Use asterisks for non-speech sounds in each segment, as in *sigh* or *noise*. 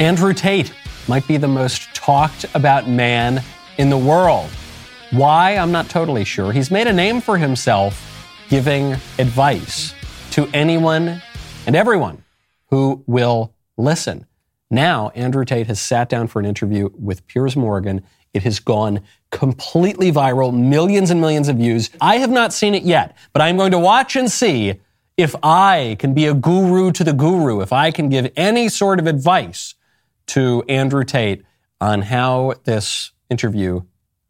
Andrew Tate might be the most talked about man in the world. Why? I'm not totally sure. He's made a name for himself giving advice to anyone and everyone who will listen. Now, Andrew Tate has sat down for an interview with Piers Morgan. It has gone completely viral, millions and millions of views. I have not seen it yet, but I'm going to watch and see if I can be a guru to the guru, if I can give any sort of advice to Andrew Tate on how this interview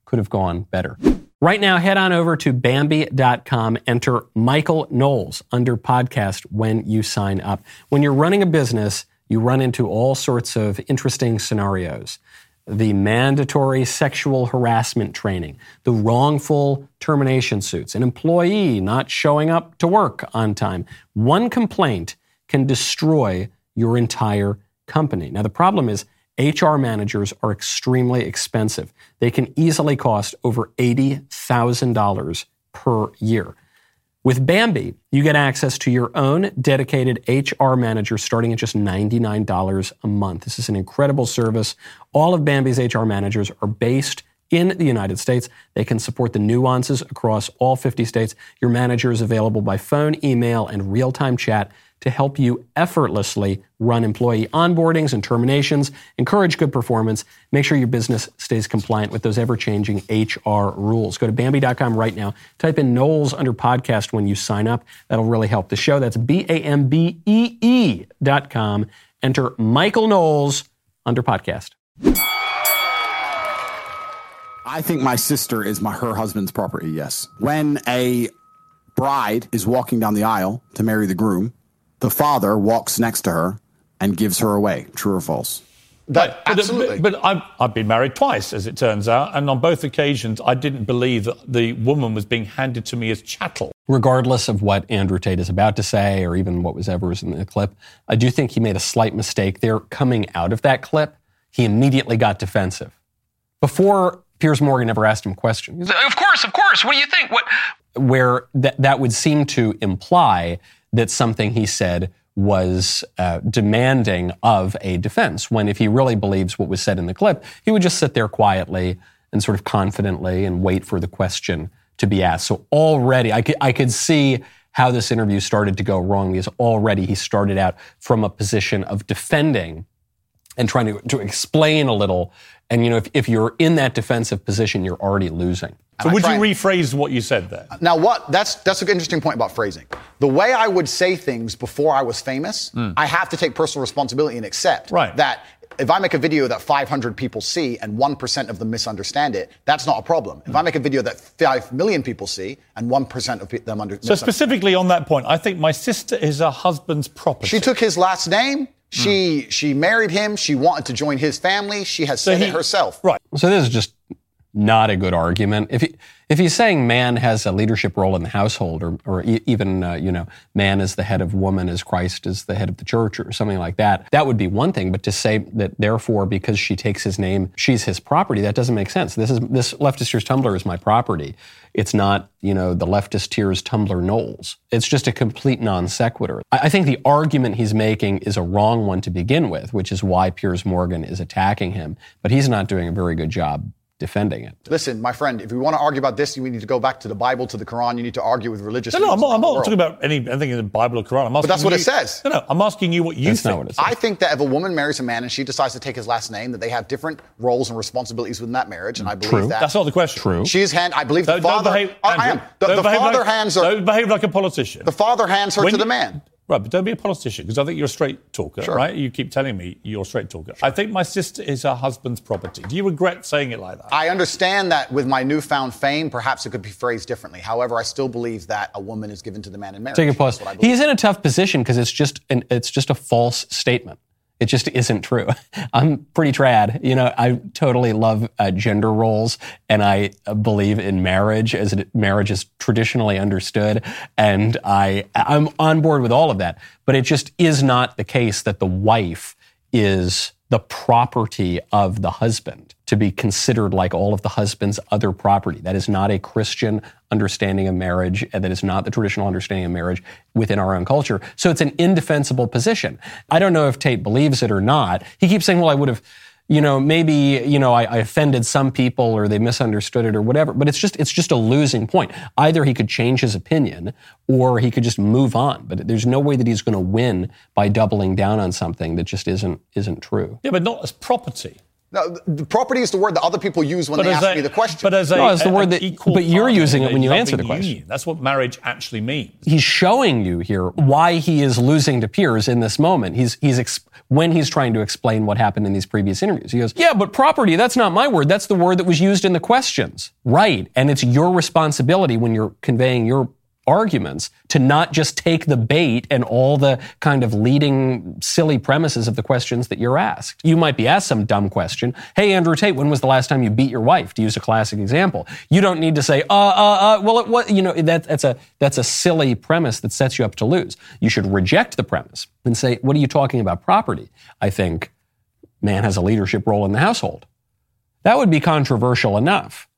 could have gone better. Right now, head on over to Bambee.com, enter Michael Knowles under podcast when you sign up. When you're running a business, you run into all sorts of interesting scenarios. The mandatory sexual harassment training, the wrongful termination suits, an employee not showing up to work on time. One complaint can destroy your entire company. Now, the problem is HR managers are extremely expensive. They can easily cost over $80,000 per year. With Bambee, you get access to your own dedicated HR manager starting at just $99 a month. This is an incredible service. All of Bambee's HR managers are based in the United States. They can support the nuances across all 50 states. Your manager is available by phone, email, and real time chat to help you effortlessly run employee onboardings and terminations, encourage good performance, make sure your business stays compliant with those ever changing HR rules. Go to Bambee.com right now. Type in Knowles under podcast when you sign up. That'll really help the show. That's B A M B E E.com. Enter Michael Knowles under podcast. I think my sister is my her husband's property. Yes. When a bride is walking down the aisle to marry the groom, the father walks next to her and gives her away. True or false? But, but, absolutely. but I've, I've been married twice, as it turns out, and on both occasions, I didn't believe that the woman was being handed to me as chattel. regardless of what Andrew Tate is about to say or even what was ever was in the clip, I do think he made a slight mistake there. Coming out of that clip, he immediately got defensive. Before Piers Morgan ever asked him a question. He's like, of course, of course. What do you think? What? Where that, that would seem to imply that something he said was uh, demanding of a defense, when if he really believes what was said in the clip, he would just sit there quietly and sort of confidently and wait for the question to be asked. So already, I could, I could see how this interview started to go wrong because already he started out from a position of defending and trying to, to explain a little. And, you know, if, if you're in that defensive position, you're already losing. So would you trying- rephrase what you said there? Now, what? That's that's an interesting point about phrasing. The way I would say things before I was famous, I have to take personal responsibility and accept Hmm. Right. that if I make a video that 500 people see and 1% of them misunderstand it, that's not a problem. Hmm. If I make a video that 5 million people see and 1% of them under, it. So misunderstand specifically on that point, I think my sister is her husband's property. she took his last name. Hmm. She she married him. She wanted to join his family. She has said he- it herself. Right. So this is just not a good argument. If he, if he's saying man has a leadership role in the household, or, or e- even uh, you know man is the head of woman as Christ is the head of the church, or something like that, that would be one thing. But to say that therefore because she takes his name, she's his property, that doesn't make sense. This is this leftist tears tumbler is my property. It's not you know the leftist tears tumbler Knowles. It's just a complete non sequitur. I, I think the argument he's making is a wrong one to begin with, which is why Piers Morgan is attacking him. But he's not doing a very good job defending it. Listen, my friend, if you want to argue about this, you need to go back to the Bible, to the Quran. You need to argue with religious. No, no, I'm not, I'm not talking about any, anything in the Bible or Quran. I'm asking that's what you, it says. No, no, I'm asking you what you That's think. not what it says. I think that if a woman marries a man and she decides to take his last name, that they have different roles and responsibilities within that marriage, and I believe True. that. That's not the question. True. She is hand. I believe the Don't, don't father. behave, I- I am. The, don't the father like, hands her. Don't behave like a politician. The father hands her When to you- the man. Right, but don't be a politician because I think you're a straight talker, Sure. right? You keep telling me you're a straight talker. I think my sister is her husband's property. Do you regret saying it like that? I understand that with my newfound fame, perhaps it could be phrased differently. However, I still believe that a woman is given to the man in marriage. Take a pause. That's what He's in a tough position because it's just an, it's just a false statement. It just isn't true. *laughs* I'm pretty trad. You know, I totally love uh, gender roles and I believe in marriage as it, marriage is traditionally understood. And I, I'm on board with all of that. But it just is not the case that the wife is the property of the husband to be considered like all of the husband's other property. That is not a Christian understanding of marriage, and that is not the traditional understanding of marriage within our own culture. So it's an indefensible position. I don't know if Tate believes it or not. He keeps saying, well, I would have you know, maybe, you know, I, I, offended some people or they misunderstood it or whatever, but it's just, it's just a losing point. Either he could change his opinion or he could just move on. But there's no way that he's going to win by doubling down on something that just isn't, isn't true. Yeah, but not as property. No, the property is the word that other people use when but they ask a, me the question. But as a, no, it's the a, word that, but you're using it when you answer the question. Union. That's what marriage actually means. He's showing you here why he is losing to Piers in this moment. He's he's ex- when he's trying to explain what happened in these previous interviews. He goes, "Yeah, but property, that's not my word. That's the word that was used in the questions." Right. And it's your responsibility when you're conveying your arguments to not just take the bait and all the kind of leading silly premises of the questions that you're asked. You might be asked some dumb question. Hey, Andrew Tate, when was the last time you beat your wife? To use a classic example. You don't need to say, uh, uh, uh, well, it, what, you know, that, that's a, that's a silly premise that sets you up to lose. You should reject the premise and say, what are you talking about property? I think man has a leadership role in the household. That would be controversial enough.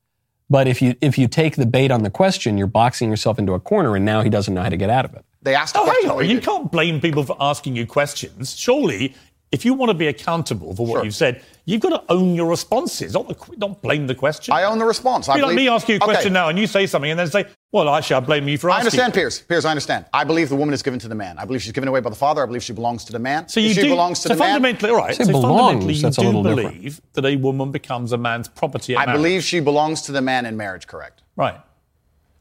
But if you if you take the bait on the question, you're boxing yourself into a corner, and now he doesn't know how to get out of it. They asked. Oh, hang on! You can't blame people for asking you questions. Surely, if you want to be accountable for what Sure. you've said, you've got to own your responses. Not, the, not blame the question. I own the response. I Be like believe- me ask you a question Okay. now, and you say something, and then say, "Well, actually, I blame you for I understand, Piers. Piers, I understand. I believe the woman is given to the man. I believe she's given away by the father. I believe she belongs to the man. So you if she do. belongs to so the man. fundamentally, all right. Say So belongs, fundamentally, you that's do believe different. that a woman becomes a man's property. At I marriage. believe she belongs to the man in marriage. Correct. Right.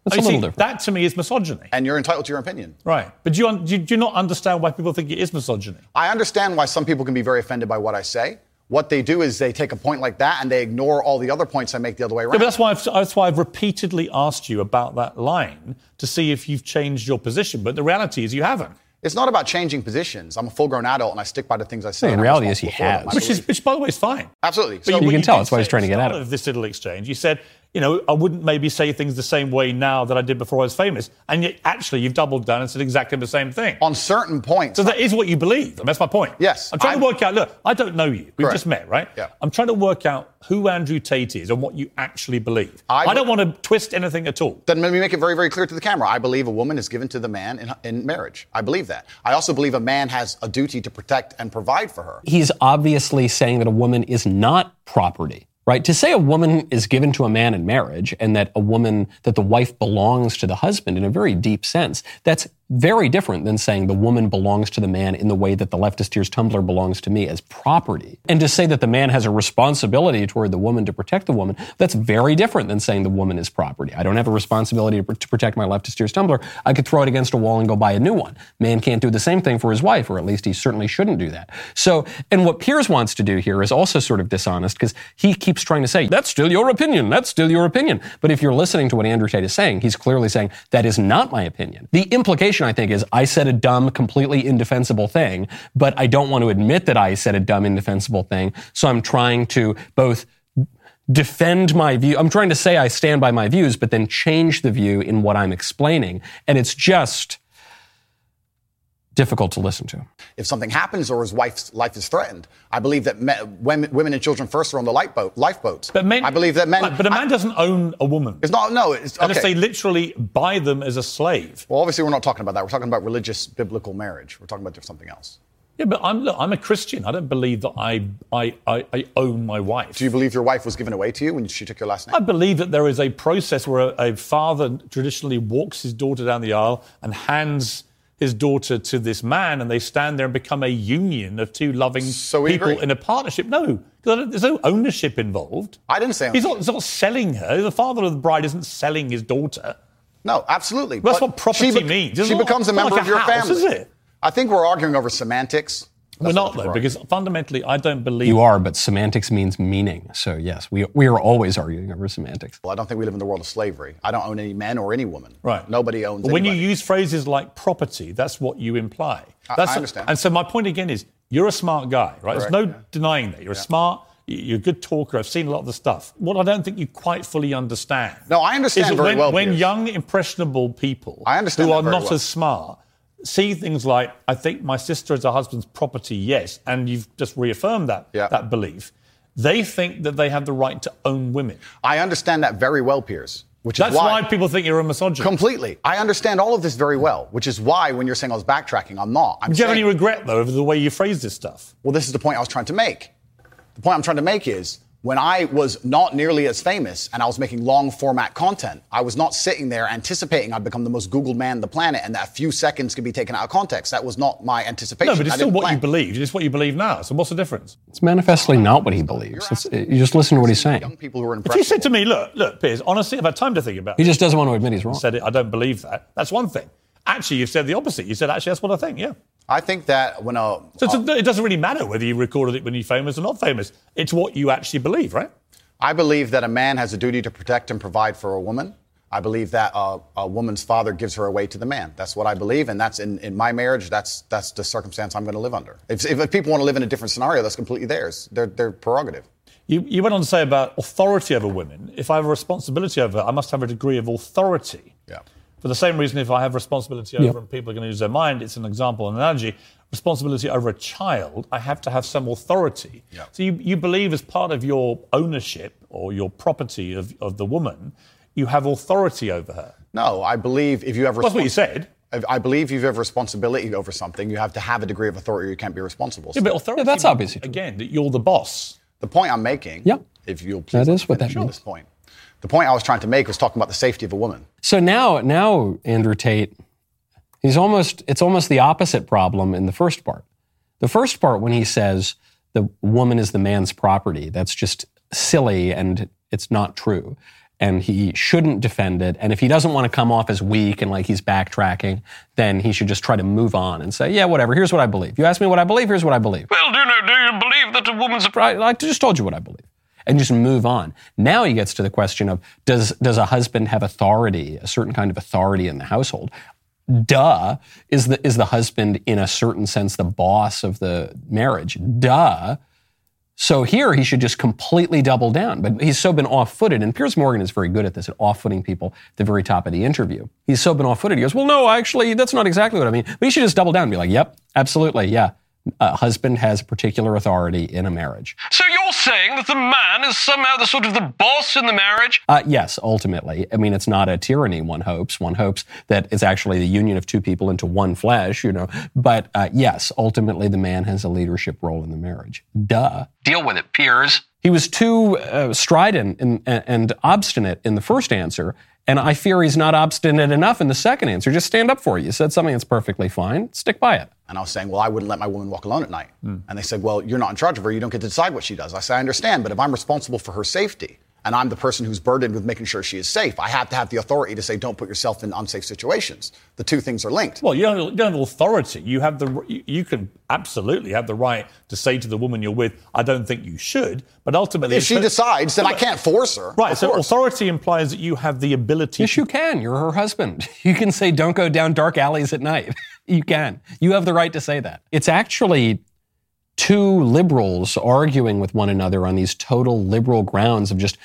That's Oh, a you little see, different. That to me is misogyny. And you're entitled to your opinion. Right. But do you, do you do you not understand why people think it is misogyny? I understand why some people can be very offended by what I say. What they do is they take a point like that and they ignore all the other points I make the other way around. Yeah, but that's why I've, that's why I've repeatedly asked you about that line to see if you've changed your position. But the reality is you haven't. It's not about changing positions. I'm a full-grown adult and I stick by the things I say. The reality is he responsible for them. has. Which is, which by the way is fine. absolutely. But So You what can tell, did that's why he's trying to get out of this little exchange. You said, you know, I wouldn't maybe say things the same way now that I did before I was famous. And yet, actually, you've doubled down and said exactly the same thing. on certain points, So that is what you believe. And that's my point. Yes, I'm trying I'm- to work out. Look, I don't know you. We've Correct. just met, right? Yeah. I'm trying to work out who Andrew Tate is and what you actually believe. I- I, don't want to twist anything at all. then let me make it very, very clear to the camera. I believe a woman is given to the man in, in marriage. I believe that. I also believe a man has a duty to protect and provide for her. he's obviously saying that a woman is not property, right? To say a woman is given to a man in marriage and that a woman, that the wife belongs to the husband in a very deep sense, that's very different than saying the woman belongs to the man in the way that the leftist tears tumbler belongs to me as property. And to say that the man has a responsibility toward the woman to protect the woman, that's very different than saying the woman is property. I don't have a responsibility to, to protect my leftist tears tumbler. I could throw it against a wall and go buy a new one. Man can't do the same thing for his wife, or at least he certainly shouldn't do that. So, and what Piers wants to do here is also sort of dishonest because he keeps trying to say, that's still your opinion. That's still your opinion. But if you're listening to what Andrew Tate is saying, he's clearly saying, that is not my opinion. The implication, I think, is I said a dumb, completely indefensible thing, but I don't want to admit that I said a dumb, indefensible thing. So I'm trying to both defend my view. I'm trying to say I stand by my views, but then change the view in what I'm explaining. And it's just difficult to listen to. If something happens or his wife's life is threatened, I believe that me, women, women and children first are on the lifeboat, lifeboats. But men, I believe that men. But a man I- doesn't own a woman. it's not. No. It's Unless they literally buy them as a slave. well, obviously, we're not talking about that. We're talking about religious, biblical marriage. We're talking about something else. Yeah, but I'm look, I'm a Christian. I don't believe that I I, I, I own my wife. Do you believe your wife was given away to you when she took your last name? I believe that there is a process where a, a father traditionally walks his daughter down the aisle and hands his daughter to this man, and they stand there and become a union of two loving So people agree. in a partnership. No, there's no ownership involved. I didn't say He's not, he's not selling her. The father of the bride isn't selling his daughter. No, absolutely. That's But what property she bec- means. It's She not- becomes a member like of your house, family. is it? I think we're arguing over semantics. We're not though, we're because fundamentally, I don't believe You are, but semantics means meaning. So yes, we, we are always arguing over semantics. Well, I don't think we live in the world of slavery. I don't own any men or any woman. Right. Nobody owns But when you use phrases like property, that's what you imply. I- That's, I understand. And so my point again is, You're a smart guy, right? There's no denying that. You're a smart, you're a good talker. I've seen a lot of the stuff. What I don't think you quite fully understand. No, I understand is very when, well, When Piers. young, impressionable people I understand who are not well. as smart see things like, I think my sister is her husband's property, yes, and you've just reaffirmed that, Yeah. that belief, they think that they have the right to own women. I understand that very well, Piers. Which That's is why, people think you're a misogynist. Completely. I understand all of this very well, which is why when you're saying I was backtracking, I'm not. I'm Do you have any regret, though, over the way you phrase this stuff? well, this is the point I was trying to make. The point I'm trying to make is when I was not nearly as famous and I was making long format content, I was not sitting there anticipating I'd become the most Googled man on the planet and that a few seconds could be taken out of context. That was not my anticipation. No, but it's I still what plan. you believed. It's what you believe now. So what's the difference? It's manifestly not what he believes. It's, you just listen to what he's saying. Young saying. people who are If you said to me, look, look, Piers, honestly, I've had time to think about it. He it. just doesn't want to admit he's wrong. said it, I don't believe that. That's one thing. Actually, you've said the opposite. You said, actually, that's what I think, yeah. I think that when a So it's- it doesn't really matter whether you recorded it when you're famous or not famous. It's what you actually believe, right? I believe that a man has a duty to protect and provide for a woman. I believe that a, a woman's father gives her away to the man. That's what I believe, and that's in, in my marriage. That's that's the circumstance I'm going to live under. If, if, if people want to live in a different scenario, that's completely theirs. Their their prerogative. You, you went on to say about authority over women. If I have a responsibility over her, I must have a degree of authority. Yeah. For the same reason, if I have responsibility over Yep. and people are going to use their mind, it's an example, an analogy. Responsibility over a child, I have to have some authority. Yeah. So you, you believe as part of your ownership or your property of, of the woman, you have authority over her. No, I believe if you have That's what you said. I believe if you have responsibility over something, you have to have a degree of authority or you can't be responsible. Yeah, but authority. Yeah, that's means, obviously. Again, that you're the boss. the point I'm making, Yeah. if you'll please That let is what that means. this point. The point I was trying to make was talking about the safety of a woman. So now, now Andrew Tate, he's almost, it's almost the opposite problem in the first part. The first part, when he says the woman is the man's property, that's just silly and it's not true. And he shouldn't defend it. And if he doesn't want to come off as weak and like he's backtracking, then he should just try to move on and say, yeah, whatever, here's what I believe. You ask me what I believe, here's what I believe. Well, do you, know, do you believe that a woman's a I, I just told you what I believe and just move on. Now he gets to the question of does does a husband have authority, a certain kind of authority in the household? Duh. Is the is the husband in a certain sense the boss of the marriage? Duh. So here he should just completely double down. But he's so been off-footed, and Piers Morgan is very good at this, at off-footing people at the very top of the interview. He's so been off-footed. He goes, "Well, no, actually, that's not exactly what I mean." But he should just double down and be like, "Yep, absolutely, yeah." A husband has a particular authority in a marriage. So you're saying that the man is somehow the sort of the boss in the marriage? Uh, yes, ultimately. I mean, it's not a tyranny, one hopes. One hopes that it's actually the union of two people into one flesh, you know. But uh, yes, ultimately, the man has a leadership role in the marriage. Duh. Deal with it, Piers. He was too uh, strident and, and obstinate in the first answer. And I fear he's not obstinate enough in the second answer. Just stand up for it. You said something that's perfectly fine. Stick by it. And I was saying, well, I wouldn't let my woman walk alone at night. Hmm. And they said, well, you're not in charge of her. You don't get to decide what she does. I said, I understand, but if I'm responsible for her safety and I'm the person who's burdened with making sure she is safe, I have to have the authority to say, don't put yourself in unsafe situations. The two things are linked. Well, you don't, you don't have authority. You have the you, you can absolutely have the right to say to the woman you're with, "I don't think you should," but ultimately, if she it's- decides, then I can't force her. Right. So course. authority implies that you have the ability. Yes, you can. You're her husband. *laughs* You can say, don't go down dark alleys at night. *laughs* you can. You have the right to say that. It's actually two liberals arguing with one another on these total liberal grounds of just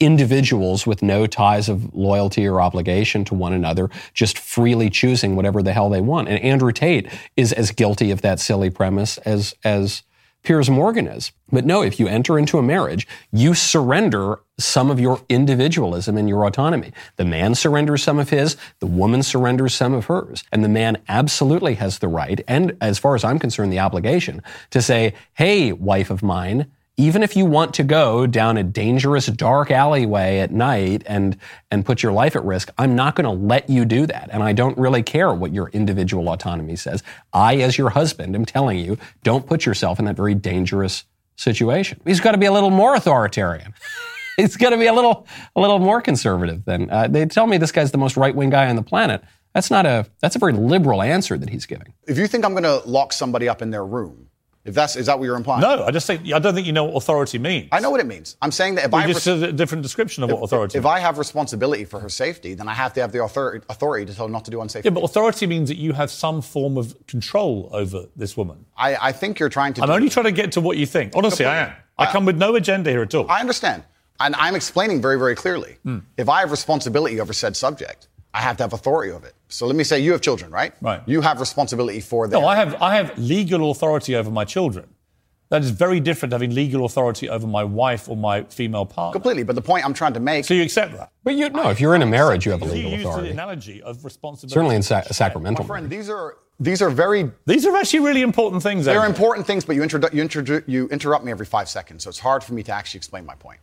individuals with no ties of loyalty or obligation to one another, just freely choosing whatever the hell they want. And Andrew Tate is as guilty of that silly premise as, as Piers Morgan is. But no, if you enter into a marriage, you surrender some of your individualism and your autonomy. The man surrenders some of his, the woman surrenders some of hers. And the man absolutely has the right, and as far as I'm concerned, the obligation to say, hey, wife of mine, even if you want to go down a dangerous dark alleyway at night and and put your life at risk i'm not going to let you do that. And i don't really care what your individual autonomy says. I as your husband am telling you don't put yourself in that very dangerous situation. He's got to be a little more authoritarian. *laughs* He's got to be a little a little more conservative than uh, they tell me this guy's the most right-wing guy on the planet. That's not a that's a very liberal answer that he's giving. If you think I'm going to lock somebody up in their room If that's is that what you're implying? No, I just think I don't think you know what authority means. I know what it means. I'm saying that if You I just a different description of what authority. if. I have responsibility for her safety, then I have to have the authority, authority to tell her not to do unsafe. yeah, things. but authority means that you have some form of control over this woman. I, I think you're trying to. I'm only trying to get to what you think. Honestly, I am. I I- come with no agenda here at all. I understand. And I'm explaining very, very clearly. Hmm. If I have responsibility over said subject, I have to have authority of it. So let me say you have children, right? Right. You have responsibility for them. No, I have I have legal authority over my children. That is very different to having legal authority over my wife or my female partner. Completely. But the point I'm trying to make. So you accept that? But you no, if you're in a marriage, you have You legal use the authority. analogy of responsibility. Certainly in Sa- Sacramento. my friend, these are these are very These are actually really important things. they're Andrew. important things, but you, introdu- you, introdu- you interrupt me every five seconds, so it's hard for me to actually explain my point.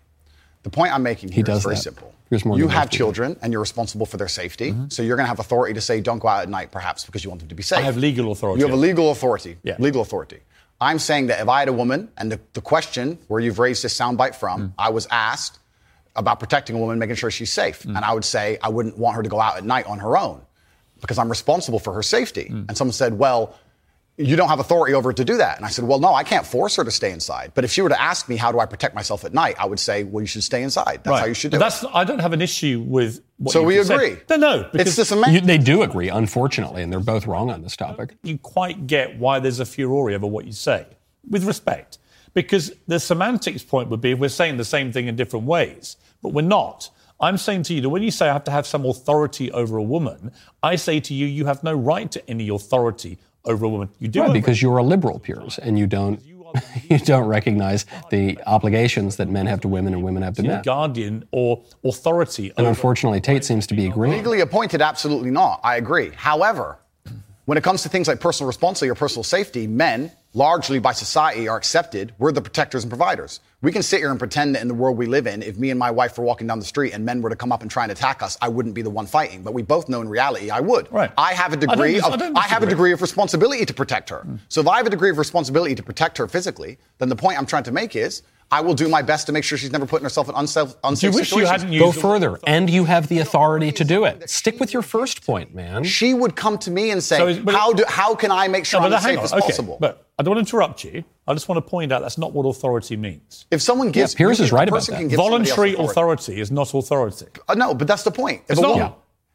The point I'm making here is very that. simple. You have children, and you're responsible for their safety, Mm-hmm. so you're going to have authority to say, "Don't go out at night," perhaps because you want them to be safe. I have legal authority. You have a legal authority. Yeah. Legal authority. I'm saying that if I had a woman, and the, the question where you've raised this soundbite from, Mm. I was asked about protecting a woman, making sure she's safe. Mm. And I would say I wouldn't want her to go out at night on her own because I'm responsible for her safety. Mm. And someone said, well, you don't have authority over her to do that. And I said, well, no, I can't force her to stay inside. But if she were to ask me, how do I protect myself at night? I would say, well, you should stay inside. That's how you should do But it. That's I don't have an issue with. What So you we just said. agree. No, no, It's just a man. You, they do agree, unfortunately, and they're both wrong on this topic. you quite get why there's a furore over what you say, with respect. Because the semantics point would be if we're saying the same thing in different ways, but we're not. I'm saying to you that when you say I have to have some authority over a woman, I say to you, you have no right to any authority over a woman. You do Right, because you're a liberal, Piers, and you don't *laughs* you don't recognize the obligations that men have to women and women have to men. guardian or authority And unfortunately, Tate seems to be agreeing. Legally appointed, absolutely not. I agree. However, when it comes to things like personal responsibility or personal safety, men, largely by society, are accepted. We're the protectors and providers. We can sit here and pretend that in the world we live in, if me and my wife were walking down the street and men were to come up and try and attack us, I wouldn't be the one fighting. But we both know in reality I would. Right. I have a I don't degree dis- I of don't I have a degree of responsibility to protect her. Mm. So if I have a degree of responsibility to protect her physically, then the point I'm trying to make is I will do my best to make sure she's never putting herself in unsafe, unsafe Do you wish you hadn't used Go the- further, and you have the authority to do it. Stick with your first point, man. she would come to me and say, So is- but- how, do, how can I make sure No, I'm but as hang safe on, as okay, possible? But I don't want to interrupt you. I just want to point out that's not what authority means. if someone gives, Piers you is right about person that. can give somebody else Voluntary authority is not authority. Uh, no, but that's the point. If It's not. woman-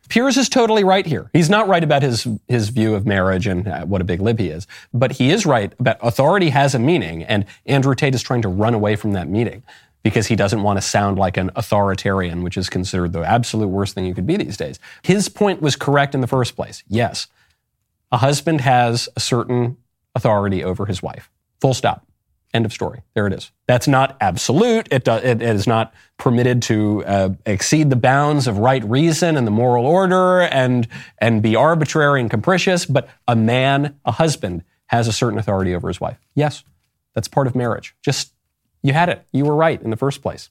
Piers is totally right here. He's not right about his his view of marriage and uh, what a big lib he is, but he is right about authority has a meaning, and Andrew Tate is trying to run away from that meaning because he doesn't want to sound like an authoritarian, which is considered the absolute worst thing you could be these days. His point was correct in the first place. Yes, a husband has a certain authority over his wife. Full stop. End of story. There it is. That's not absolute. It, do, it, it is not permitted to uh, exceed the bounds of right reason and the moral order and and be arbitrary and capricious. But a man, a husband, has a certain authority over his wife. Yes, that's part of marriage. Just you had it. You were right in the first place.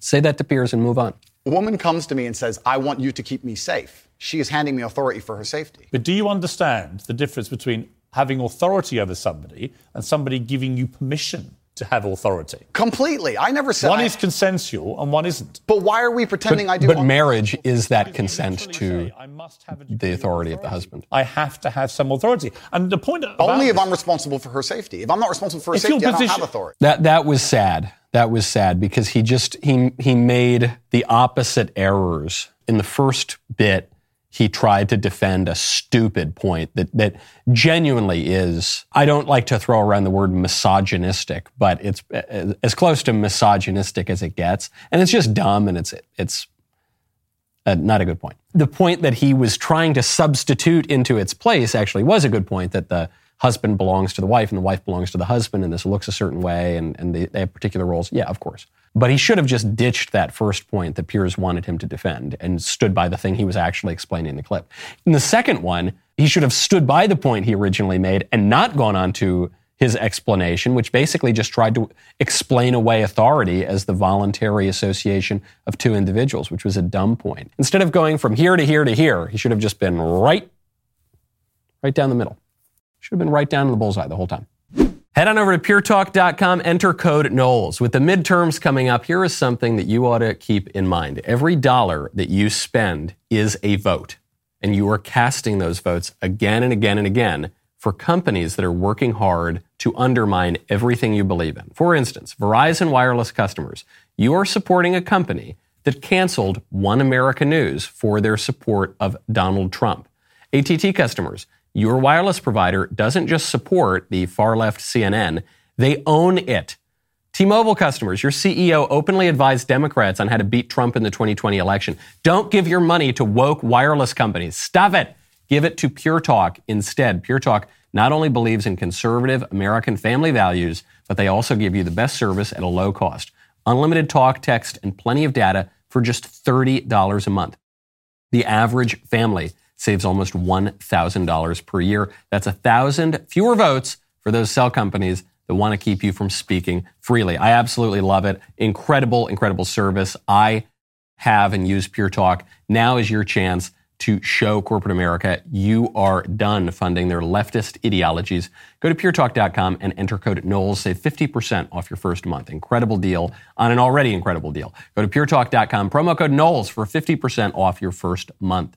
Say that to Piers and move on. A woman comes to me and says, I want you to keep me safe. She is handing me authority for her safety. But do you understand the difference between having authority over somebody and somebody giving you permission to have authority? Completely. I never said One I- is consensual and one isn't. But why are we pretending I do But want- marriage is that consent to say, I must have the degree authority of the husband. I have to have some authority. And the point about Only if this- I'm responsible for her safety. If I'm not responsible for her If your safety, I don't have authority. That that was sad. That was sad because he just he he made the opposite errors in the first bit. He tried to defend a stupid point that that genuinely is. I don't like to throw around the word misogynistic, but it's uh, as close to misogynistic as it gets, and it's just dumb and it's it's uh, not a good point. The point that he was trying to substitute into its place actually was a good point that the husband belongs to the wife and the wife belongs to the husband and this looks a certain way and, and they, they have particular roles. Yeah, of course. But he should have just ditched that first point that Piers wanted him to defend and stood by the thing he was actually explaining in the clip. In the second one, he should have stood by the point he originally made and not gone on to his explanation, which basically just tried to explain away authority as the voluntary association of two individuals, which was a dumb point. Instead of going from here to here to here, he should have just been right, right down the middle. Should have been right down in the bullseye the whole time. Head on over to puretalk.com, enter code Knowles. With the midterms coming up, here is something that you ought to keep in mind. Every dollar that you spend is a vote, and you are casting those votes again and again and again for companies that are working hard to undermine everything you believe in. For instance, Verizon Wireless customers, you are supporting a company that canceled One America News for their support of Donald Trump. ATT customers, your wireless provider doesn't just support the far left CNN, they own it. T Mobile customers, your CEO openly advised Democrats on how to beat Trump in the 2020 election. Don't give your money to woke wireless companies. Stop it. Give it to Pure Talk instead. Pure Talk not only believes in conservative American family values, but they also give you the best service at a low cost. Unlimited talk, text, and plenty of data for just $30 a month. The average family saves almost $1,000 per year. That's a thousand fewer votes for those cell companies that want to keep you from speaking freely. I absolutely love it. Incredible, incredible service. I have and use Pure Talk. Now is your chance to show corporate America you are done funding their leftist ideologies. Go to puretalk.com and enter code Knowles. Save 50% off your first month. Incredible deal on an already incredible deal. Go to puretalk.com, promo code Knowles for 50% off your first month.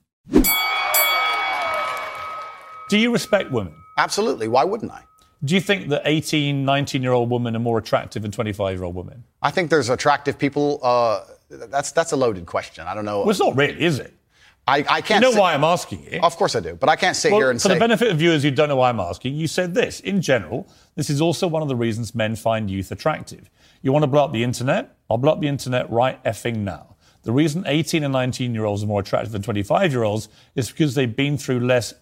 Do you respect women? Absolutely. Why wouldn't I? Do you think that 18, 19 year old women are more attractive than 25 year old women? I think there's attractive people. Uh, that's that's a loaded question. I don't know. Well, it's not really, is it? I, I can't. You know sit- why I'm asking you? Of course I do, but I can't sit Well, here and for say. For the benefit of viewers who don't know why I'm asking, you said this. In general, this is also one of the reasons men find youth attractive. You want to blow up the internet? I'll blow up the internet right effing now. The reason 18 and 19 year olds are more attractive than 25 year olds is because they've been through less.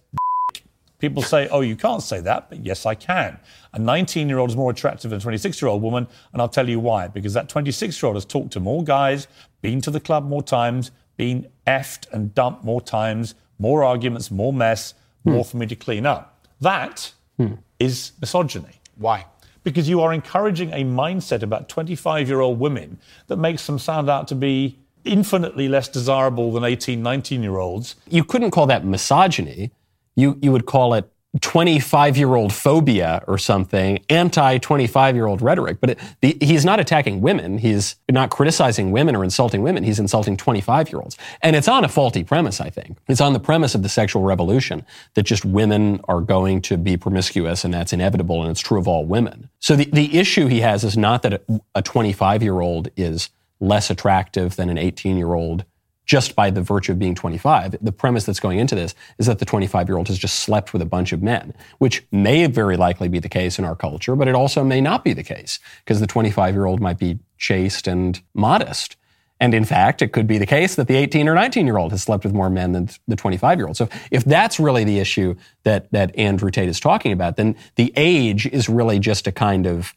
People say, oh, you can't say that, but yes, I can. A 19 year old is more attractive than a 26 year old woman, and I'll tell you why. Because that 26 year old has talked to more guys, been to the club more times, been effed and dumped more times, more arguments, more mess, hmm. more for me to clean up. That hmm. is misogyny. why? Because you are encouraging a mindset about 25 year old women that makes them sound out to be infinitely less desirable than 18, 19 year olds. You couldn't call that misogyny. You, you would call it 25 year old phobia or something, anti 25 year old rhetoric. But it, the, he's not attacking women. He's not criticizing women or insulting women. He's insulting 25 year olds. And it's on a faulty premise, I think. It's on the premise of the sexual revolution that just women are going to be promiscuous and that's inevitable and it's true of all women. So the, the issue he has is not that a 25 year old is less attractive than an 18 year old just by the virtue of being 25. The premise that's going into this is that the 25 year old has just slept with a bunch of men, which may very likely be the case in our culture, but it also may not be the case because the 25 year old might be chaste and modest. And in fact, it could be the case that the 18 or 19 year old has slept with more men than the 25 year old. So if that's really the issue that, that Andrew Tate is talking about, then the age is really just a kind of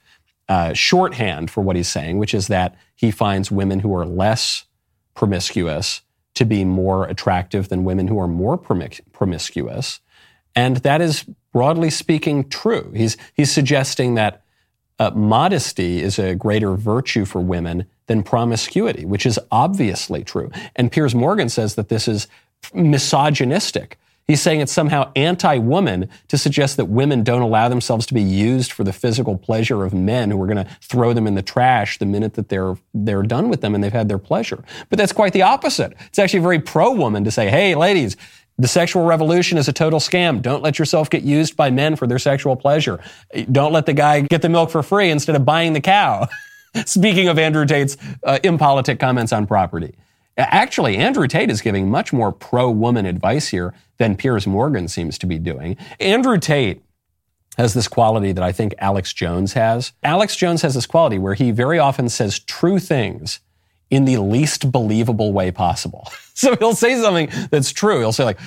uh, shorthand for what he's saying, which is that he finds women who are less promiscuous to be more attractive than women who are more promis- promiscuous. And that is, broadly speaking, true. He's, he's suggesting that uh, modesty is a greater virtue for women than promiscuity, which is obviously true. And Piers Morgan says that this is misogynistic. He's saying it's somehow anti-woman to suggest that women don't allow themselves to be used for the physical pleasure of men who are going to throw them in the trash the minute that they're they're done with them and they've had their pleasure. But that's quite the opposite. It's actually very pro-woman to say, "Hey, ladies, the sexual revolution is a total scam. Don't let yourself get used by men for their sexual pleasure. Don't let the guy get the milk for free instead of buying the cow." *laughs* Speaking of Andrew Tate's uh, impolitic comments on property. Actually, Andrew Tate is giving much more pro woman advice here than Piers Morgan seems to be doing. Andrew Tate has this quality that I think Alex Jones has. Alex Jones has this quality where he very often says true things in the least believable way possible. *laughs* So he'll say something that's true. He'll say like,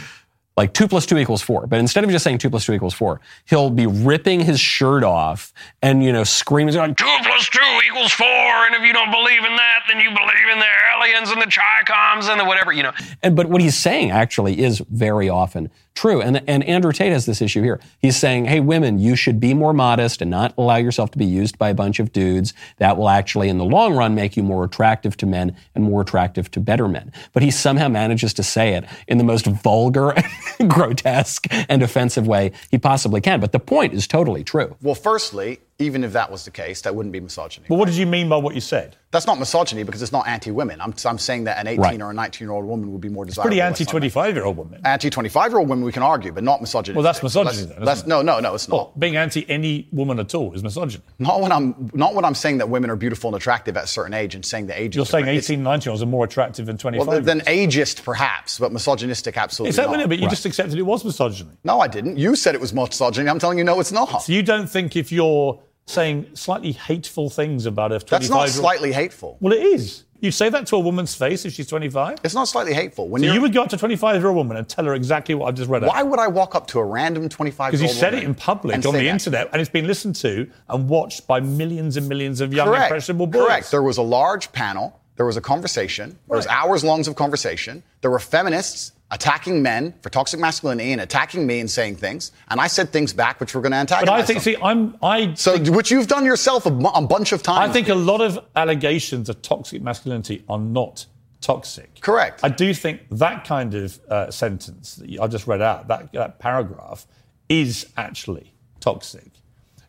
like two plus two equals four. But instead of just saying two plus two equals four, he'll be ripping his shirt off and, you know, screaming, going, Two plus two equals four, and if you don't believe in that, then you believe in the aliens and the Chicoms and the whatever, you know. And but what he's saying actually is very often true. And and Andrew Tate has this issue here. He's saying, "Hey, women, you should be more modest and not allow yourself to be used by a bunch of dudes. That will actually, in the long run, make you more attractive to men and more attractive to better men." But he somehow manages to say it in the most vulgar, *laughs* grotesque, and offensive way he possibly can. But the point is totally true. Well, firstly, Even if that was the case, that wouldn't be misogyny. But what did you mean by what you said? That's not misogyny because it's not anti-women. I'm, I'm saying that an 18 Right. or a 19-year-old woman would be more desirable. Pretty anti-25-year-old woman. Anti 25 year old women we can argue, but not misogyny. Well, that's misogyny then, isn't That's, it? no, no, no, it's not. Well, being anti any woman at all is misogyny. Not when I'm not when I'm saying that women are beautiful and attractive at a certain age and saying the age. You're is saying different. 18, 19 year olds are more attractive than It's, 25. well, then ageist perhaps, but misogynistic absolutely is that not. But you just accepted it was misogyny. No, I didn't. You said it was misogyny. I'm telling you, no, it's not. So you don't think if you're saying slightly hateful things about a 25 That's not slightly hateful. Well, it is. You'd say that to a woman's face if she's 25. It's not slightly hateful. When So you're, would go up to a 25 year old woman and tell her exactly what I've just read out. why would I walk up to a random 25 Because you said it in public on the that? internet and it's been listened to and watched by millions and millions of young, Correct. impressionable boys. Correct. There was a large panel. There was a conversation. There was Right. hours longs of conversation. There were feminists attacking men for toxic masculinity and attacking me and saying things. And I said things back which were going to But I think, them. see, I'm, I, so, which you've done yourself a, a bunch of times. I think a lot of allegations of toxic masculinity are not toxic. Correct. I do think that kind of uh, sentence that you- I just read out, that, that paragraph, is actually toxic.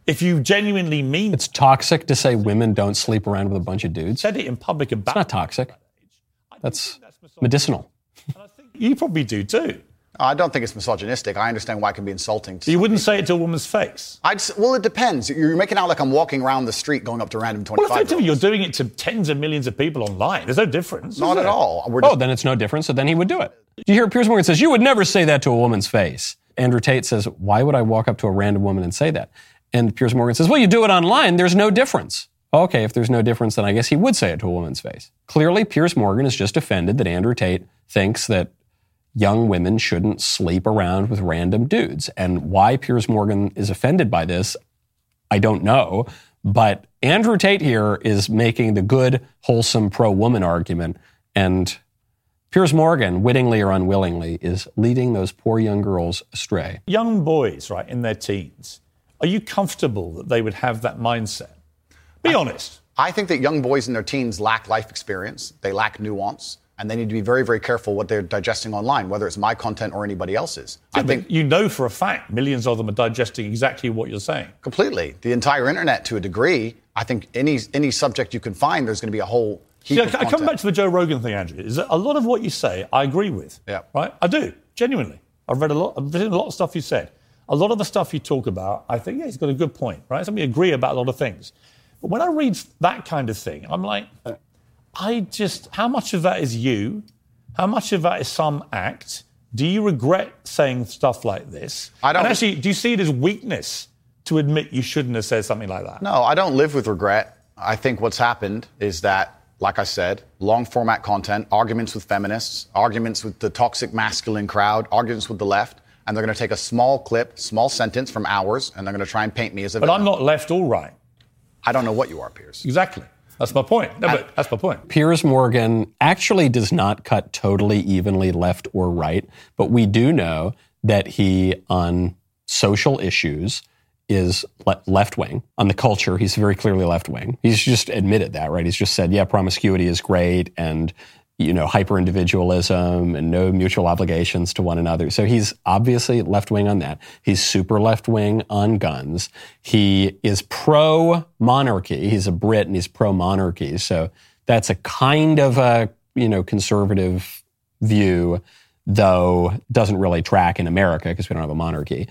If you genuinely mean It's toxic to say women don't sleep around with a bunch of dudes. said it in public about It's not toxic. That's medicinal. You probably do too. I don't think it's misogynistic. I understand why it can be insulting. To You wouldn't people. say it to a woman's face. I'd, well, it depends. You're making out like I'm walking around the street going up to random 25 Well, effectively, you're doing it to tens of millions of people online. There's no difference. Not at there? all. We're Oh, just, then it's no difference. So then he would do it. You hear Piers Morgan says, You would never say that to a woman's face. Andrew Tate says, Why would I walk up to a random woman and say that? And Piers Morgan says, Well, you do it online. There's no difference. Okay, if there's no difference, then I guess he would say it to a woman's face. Clearly, Piers Morgan is just offended that Andrew Tate thinks that young women shouldn't sleep around with random dudes. And why Piers Morgan is offended by this, I don't know. But Andrew Tate here is making the good, wholesome pro woman argument. And Piers Morgan, wittingly or unwillingly, is leading those poor young girls astray. Young boys, right, in their teens, are you comfortable that they would have that mindset? Be honest. I think that young boys in their teens lack life experience, they lack nuance, and they need to be very, very careful what they're digesting online, whether it's my content or anybody else's. I think you know for a fact millions of them are digesting exactly what you're saying. completely. The entire internet, to a degree, I think any any subject you can find, there's going to be a whole heap See, I, of I come back to the Joe Rogan thing, Andrew. Is that a lot of what you say, I agree with. Yeah. Right? I do, genuinely. I've read a lot. I've written a lot of stuff you said. A lot of the stuff you talk about, I think, yeah, he's got a good point. Right? So we agree about a lot of things. But when I read that kind of thing, I'm like, I just, how much of that is you? How much of that is some act? Do you regret saying stuff like this? I don't- And actually, do you see it as weakness to admit you shouldn't have said something like that? No, I don't live with regret. I think what's happened is that, like I said, long format content, arguments with feminists, arguments with the toxic masculine crowd, arguments with the left, and they're going to take a small clip, small sentence from hours, and they're going to try and paint me as a But villain. I'm not left all right. I don't know what you are, Piers. Exactly. That's my point. No, but that's my point. Piers Morgan actually does not cut totally evenly left or right, but we do know that he, on social issues, is le- left wing. On the culture, he's very clearly left wing. He's just admitted that, right? He's just said, yeah, promiscuity is great and, you know, hyper individualism and no mutual obligations to one another. So he's obviously left wing on that. He's super left wing on guns. He is pro monarchy. He's a Brit and he's pro monarchy. So that's a kind of a, you know, conservative view, though doesn't really track in America because we don't have a monarchy.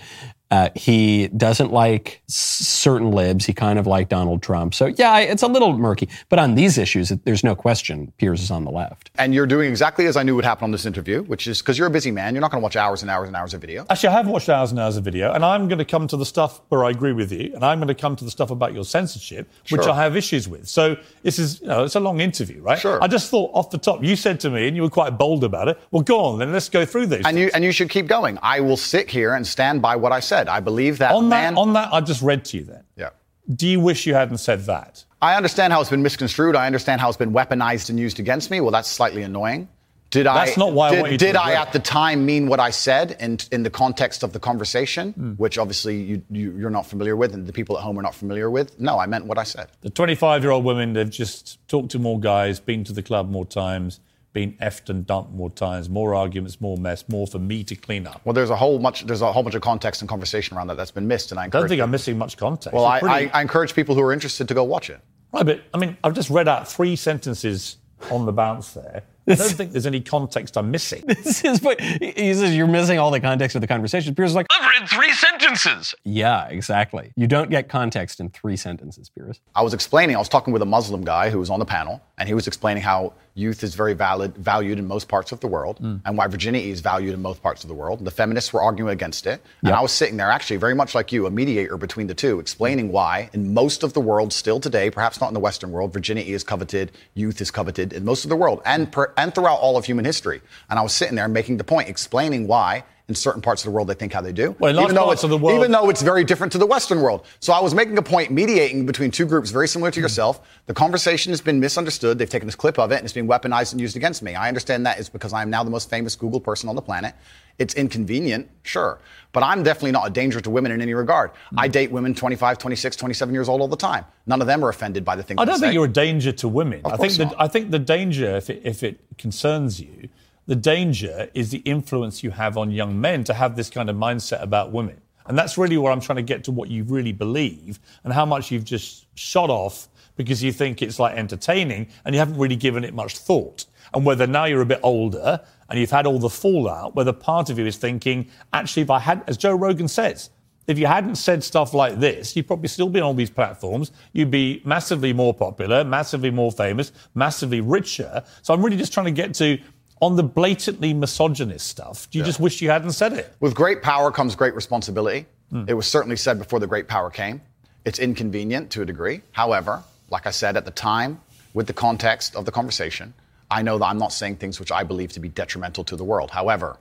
Uh, he doesn't like certain libs. He kind of liked Donald Trump. So yeah, it's a little murky. But on these issues, there's no question Piers is on the left. And you're doing exactly as I knew would happen on this interview, which is because you're a busy man. You're not going to watch hours and hours and hours of video. Actually, I have watched hours and hours of video, and I'm going to come to the stuff where I agree with you, and I'm going to come to the stuff about your censorship, which Sure. I have issues with. So this is, you know, it's a long interview, right? Sure. I just thought off the top, you said to me, and you were quite bold about it. Well, go on, then let's go through these. And you and you should keep going. I will sit here and stand by what I said. I believe that on man. that, on that, I just read to you. Then, yeah. do you wish you hadn't said that? I understand how it's been misconstrued. I understand how it's been weaponized and used against me. Well, that's slightly annoying. Did I? That's not why I did, want you to Did I at the time mean what I said in in the context of the conversation, Hmm. which obviously you, you you're not familiar with, and the people at home are not familiar with? No, I meant what I said. The 25 year old women, they've just talked to more guys, been to the club more times, been effed and dumped more times, more arguments, more mess, more for me to clean up. Well, there's a whole much there's a whole bunch of context and conversation around that that's been missed, and I I don't think I'm missing much context. well, I, pretty- I, I encourage people who are interested to go watch it. Right, but I mean, I've just read out three sentences on the bounce there. I don't think there's any context I'm missing. *laughs* This is what he says. You're missing all the context of the conversation. Piers is like, I've read three sentences. yeah, exactly. You don't get context in three sentences, Piers. I was explaining, I was talking with a Muslim guy who was on the panel, and he was explaining how youth is very valid, valued in most parts of the world, mm. and why virginity is valued in most parts of the world. The feminists were arguing against it. And Yep. I was sitting there, actually, very much like you, a mediator between the two, explaining why, in most of the world, still today, perhaps not in the Western world, virginity is coveted, youth is coveted in most of the world, and, per, and throughout all of human history. And I was sitting there making the point, explaining why. In certain parts of the world, they think how they do. Well, even though it's, the world- even though it's very different to the Western world. So I was making a point, mediating between two groups very similar to mm-hmm. yourself. The conversation has been misunderstood. They've taken this clip of it and it's been weaponized and used against me. I understand that is because I am now the most famous Google person on the planet. It's inconvenient, sure. But I'm definitely not a danger to women in any regard. Mm-hmm. I date women 25, 26, 27 years old all the time. None of them are offended by the things I don't say. think you're a danger to women. Of I think course the. I think the danger, if it, if it concerns you, the danger is the influence you have on young men to have this kind of mindset about women. And that's really where I'm trying to get to what you really believe and how much you've just shot off because you think it's like entertaining and you haven't really given it much thought. And whether now you're a bit older and you've had all the fallout, whether part of you is thinking, actually, if I had, as Joe Rogan says, if you hadn't said stuff like this, you'd probably still be on all these platforms. You'd be massively more popular, massively more famous, massively richer. So I'm really just trying to get to on the blatantly misogynist stuff. Do you just wish you hadn't said it? With great power comes great responsibility. Hmm. It was certainly said before the great power came. It's inconvenient to a degree. However, like I said at the time, with the context of the conversation, I know that I'm not saying things which I believe to be detrimental to the world. However,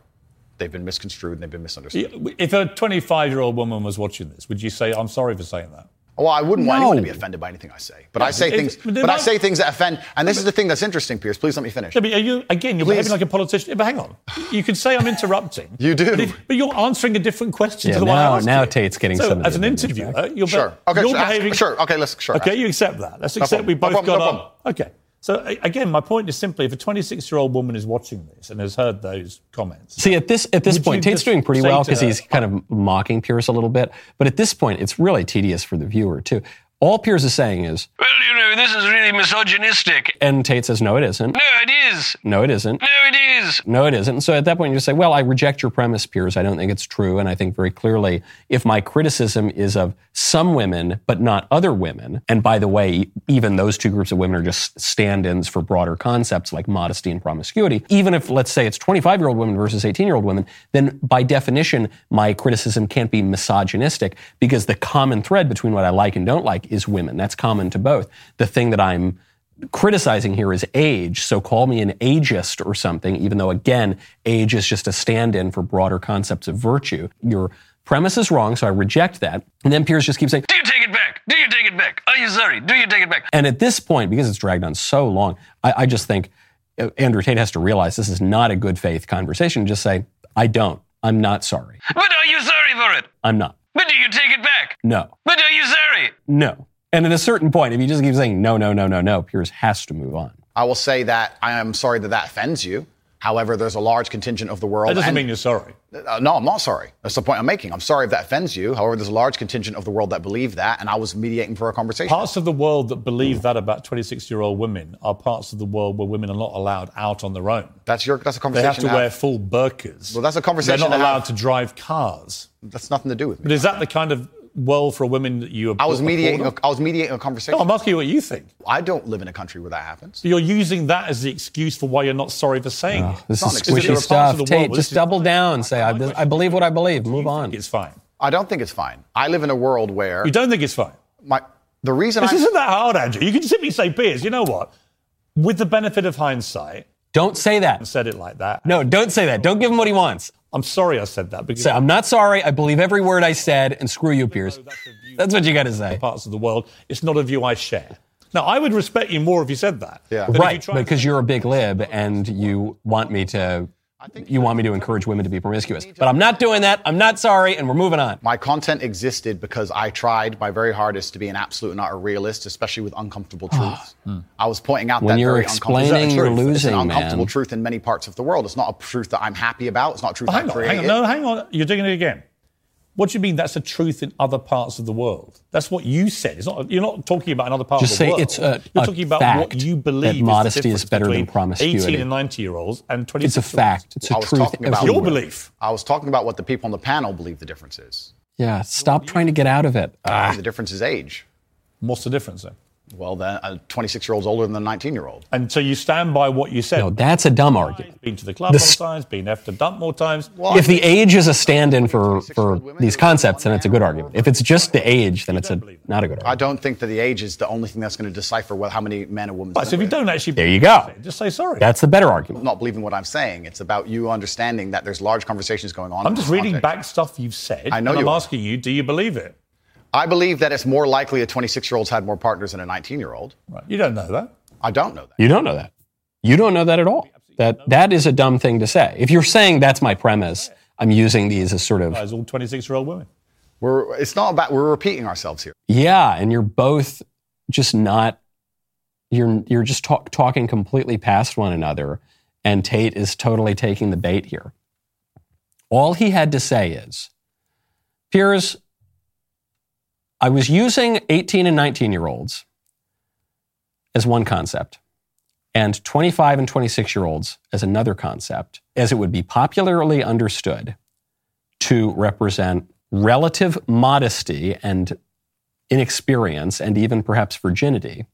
they've been misconstrued and they've been misunderstood. If a 25 year old woman was watching this, would you say, I'm sorry for saying that? Well, I wouldn't want anyone to be offended by anything I say, but I say it's- things. but But I say things that offend, and this is the thing that's interesting, Piers. Please let me finish. Yeah, but are you, again, you're Please. behaving like a politician. But hang on. You could say I'm interrupting. *laughs* You do. But, if- but you're answering a different question Yeah, to the one I now- asked now you. Tate's getting so, some of As an interviewer, you're, be- Sure. Okay. you're sure, ask- behaving. sure. Okay. Let's. Sure. Okay, ask. you accept that. Let's No accept we both No got problem. on. Okay. So again, my point is simply if a 26 year old woman is watching this and has heard those comments, See, at this at this point, Tate's doing pretty well because he's kind of mocking Piers a little bit. But at this point, it's really tedious for the viewer too. All Piers is saying is, Well, you know, this is really misogynistic. and Tate says, "No, it isn't. No, it is. No, it isn't. No, it is. No, it isn't." And so at that point, you just say, "Well, I reject your premise, Piers. I don't think it's true." And I think very clearly, if my criticism is of some women but not other women, and by the way, even those two groups of women are just stand-ins for broader concepts like modesty and promiscuity. Even if, let's say, it's 25-year-old women versus 18-year-old women, then by definition, my criticism can't be misogynistic because the common thread between what I like and don't like is women. That's common to both. The thing that I'm criticizing here is age. So call me an ageist or something, even though again, age is just a stand-in for broader concepts of virtue. Your premise is wrong, so I reject that. And then Piers just keeps saying, Do you take it back? Do you take it back? Are you sorry? Do you take it back? and at this point, because it's dragged on so long, I, I just think uh, Andrew Tate has to realize this is not a good faith conversation. Just say, I don't. I'm not sorry. But are you sorry for it? I'm not. But do you take it back? No. But are you sorry? No. And at a certain point, if you just keep saying no, no, no, no, no, Piers has to move on. I will say that I am sorry that that offends you. However, there's a large contingent of the world. that doesn't and- mean you're sorry. Uh, no, I'm not sorry. That's the point I'm making. I'm sorry if that offends you. However, there's a large contingent of the world that believe that, and I was mediating for a conversation. Parts of the world that believe that about 26 year old women are parts of the world where women are not allowed out on their own. That's your. That's a conversation. They have to wear full burqas. Well, that's a conversation They're not to allowed have. to drive cars. That's nothing to do with But is that the kind of world for women that you are I was mediating. A, I was mediating a conversation. No, I'm asking you what you think. I don't live in a country where that happens. But you're using that as the excuse for why you're not sorry for saying oh, it. This not is an excuse. There squishy are parts stuff. of the world just this is double fine. down. Say, I, My I believe what I believe. Move on. It's fine. I don't think it's fine. I live in a world where You don't think it's fine. my the reason This I isn't that hard, Andrew. You can simply say, "Piers, you know what? With the benefit of hindsight, Don't say that. said it like that. No, don't say that. Don't give him what he wants. I'm sorry I said that because Say, I'm not sorry. I believe every word I said, and screw you, Piers. *laughs* That's what you got to say. parts of the world, it's not a view I share. Now, I would respect you more if you said that. Yeah. But if you Right, because you're a big lib and you want me to you want me to encourage women to be promiscuous. But I'm not doing that. I'm not sorry, and we're moving on. My content existed because I tried my very hardest to be an absolute not a realist, especially with uncomfortable ah. truths. Hmm. I was pointing out When that you're very explaining, uncomfortable you're truth. It's losing, an uncomfortable man. truth in many parts of the world. It's not a truth that I'm happy about. It's not a truth But I hang on, created. hang on, no, hang on. You're doing it again. What do you mean that's a truth in other parts of the world? That's what you said. It's not, you're not talking about another part Just of the say world. it's a- you're a talking about fact what you that believe is modesty the is difference better than between promiscuity. 18 and 90 year olds and 26 It's a fact. It's a I truth. talking about- Your everywhere. belief. I was talking about what the people on the panel believe the difference is. Yeah, stop trying to get out of it. Ah. The difference is age. What's the difference then? Well, then a uh, 26 year old's older than a 19 year old. And so you stand by what you said. No, that's a dumb argument. Been to the club The more s- times, been after dump more times. If the age is a stand-in for, for these concepts, then it's a good argument. If it's just the age, then it's a not a good argument. I don't think that the age is the only thing that's going to decipher well, how many men and women. Right, so if you don't actually, There you go. just say sorry. That's the better argument. not believing what I'm saying. It's about you understanding that there's large conversations going on. I'm just reading context. back stuff you've said. I know and I'm are. asking you, do you believe it? I believe that it's more likely a 26 year old's had more partners than a 19 year old. Right. You don't know that. I don't know that. You don't know that. You don't know that at all. That that is a dumb thing to say. If you're saying that's my premise, I'm using these as sort of As all 26 year old women. We're, it's not about, we're repeating ourselves here. yeah, and you're both just not you're you're just talk, talking completely past one another, and Tate is totally taking the bait here. All he had to say is, Piers, I was using 18 and 19 year olds as one concept, and 25 and 26 year olds as another concept, as it would be popularly understood to represent relative modesty and inexperience and even perhaps virginity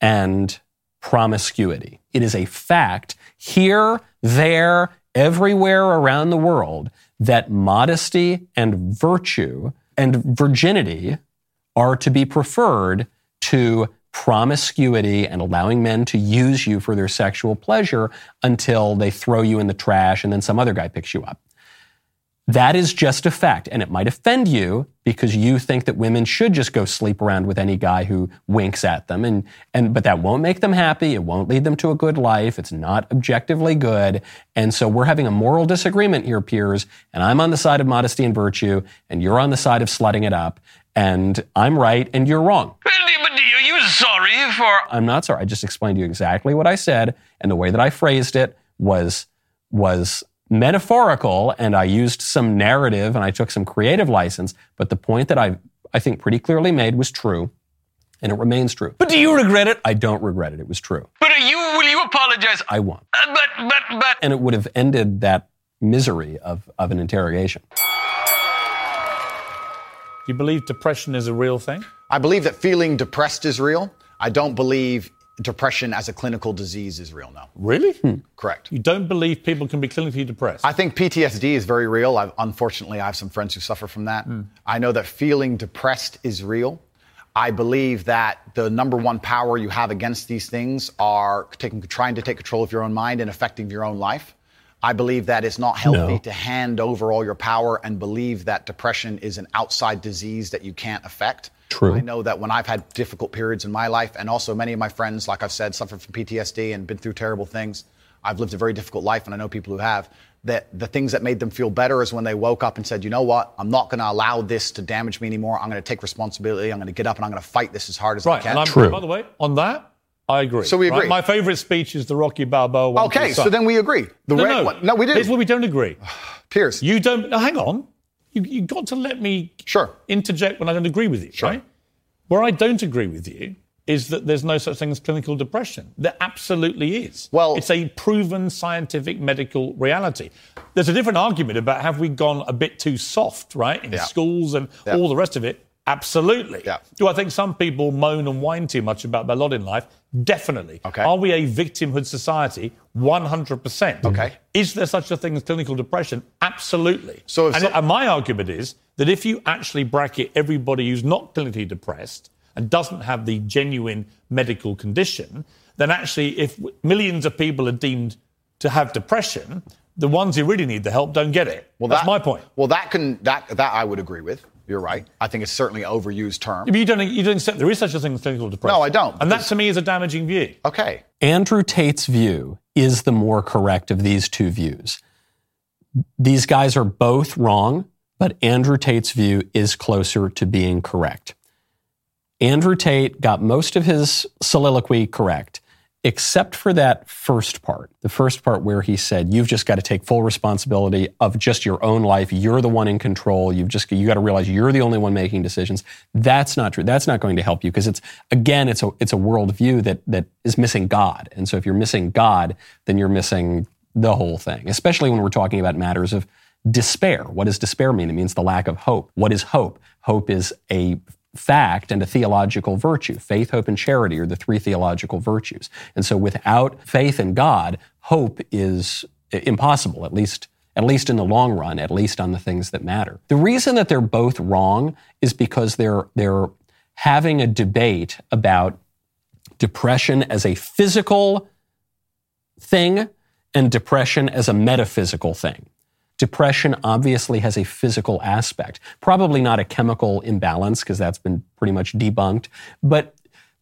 and promiscuity. It is a fact here, there, everywhere around the world that modesty and virtue and virginity are to be preferred to promiscuity and allowing men to use you for their sexual pleasure until they throw you in the trash and then some other guy picks you up. That is just a fact. And it might offend you because you think that women should just go sleep around with any guy who winks at them. And, and, but that won't make them happy. It won't lead them to a good life. It's not objectively good. And so we're having a moral disagreement here, Piers. And I'm on the side of modesty and virtue, and you're on the side of slutting it up. And I'm right, and you're wrong. But are you sorry for. I'm not sorry. I just explained to you exactly what I said, and the way that I phrased it was was metaphorical, and I used some narrative and I took some creative license. But the point that I I think pretty clearly made was true, and it remains true. But do you regret it? I don't regret it. It was true. But are you. Will you apologize? I won, Uh, but, but, but. and it would have ended that misery of of an interrogation. Do you believe depression is a real thing? I believe that feeling depressed is real. I don't believe depression as a clinical disease is real now. Really? Hmm. Correct. You don't believe people can be clinically depressed? I think PTSD is very real. I've, unfortunately, I have some friends who suffer from that. Hmm. I know that feeling depressed is real. I believe that the number one power you have against these things are taking, trying to take control of your own mind and affecting your own life. I believe that it's not healthy No. to hand over all your power and believe that depression is an outside disease that you can't affect. True. I know that when I've had difficult periods in my life, and also many of my friends, like I've said, suffered from PTSD and been through terrible things. I've lived a very difficult life, and I know people who have. That the things that made them feel better is when they woke up and said, "You know what? I'm not going to allow this to damage me anymore. I'm going to take responsibility. I'm going to get up and I'm going to fight this as hard as I right. can." And I'm, True. by the way, on that, I agree. So we Right? agree. My favorite speech is the Rocky Balboa one. okay, so then we agree. The No, red no. one- no, we do. Here's where we don't agree. *sighs* Piers, You don't. No, hang on. You you got to let me Sure. interject when I don't agree with you. Sure. Right? Where I don't agree with you is that there's no such thing as clinical depression. There absolutely is. Well- it's a proven scientific medical reality. There's a different argument about have we gone a bit too soft, right, in Yeah. schools and Yeah. all the rest of it. Absolutely. Yeah. Do I think some people moan and whine too much about their lot in life? Definitely. Okay. Are we a victimhood society? 100%. Okay. Is there such a thing as clinical depression? Absolutely. So and, some- and my argument is that if you actually bracket everybody who's not clinically depressed and doesn't have the genuine medical condition, then actually, if millions of people are deemed to have depression, the ones who really need the help don't get it. well, That's that- my point. Well, that can that that I would agree with. You're right. I think it's certainly an overused term. But you don't, you don't accept there is such a thing as clinical depression. No, I don't, And that to me is a damaging view. Okay. Andrew Tate's view is the more correct of these two views. These guys are both wrong, but Andrew Tate's view is closer to being correct. Andrew Tate got most of his soliloquy correct, except for that first part. The first part where he said, You've just got to take full responsibility of just your own life. You're the one in control. You've just, you got to realize you're the only one making decisions. That's not true. That's not going to help you because it's, again, it's a, it's a worldview that, that is missing God. And so if you're missing God, then you're missing the whole thing, especially when we're talking about matters of despair. What does despair mean? It means the lack of hope. What is hope? Hope is a fact and a theological virtue. Faith, hope, and charity are the three theological virtues. And so without faith in God, hope is impossible, at least at least in the long run, at least on the things that matter. The reason that they're both wrong is because they're they're having a debate about depression as a physical thing and depression as a metaphysical thing. Depression obviously has a physical aspect, probably not a chemical imbalance because that's been pretty much debunked, but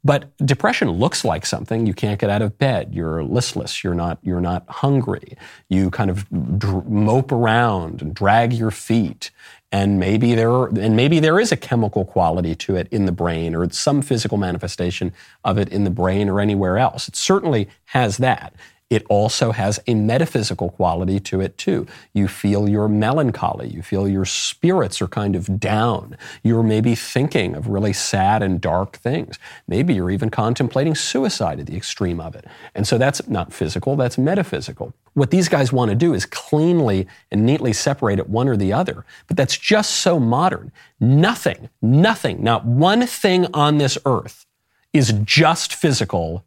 but depression looks like something. You can't get out of bed. You're listless. You're not. You're not hungry. You kind of dr- mope around and drag your feet. And maybe there are, and maybe there is a chemical quality to it in the brain, or some physical manifestation of it in the brain or anywhere else. It certainly has that. It also has a metaphysical quality to it too. You feel your melancholy. You feel your spirits are kind of down. You're maybe thinking of really sad and dark things. Maybe you're even contemplating suicide at the extreme of it. And so that's not physical, that's metaphysical. What these guys want to do is cleanly and neatly separate it one or the other. But that's just so modern. Nothing, nothing, not one thing on this earth is just physical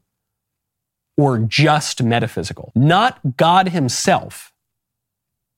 or just metaphysical. Not God Himself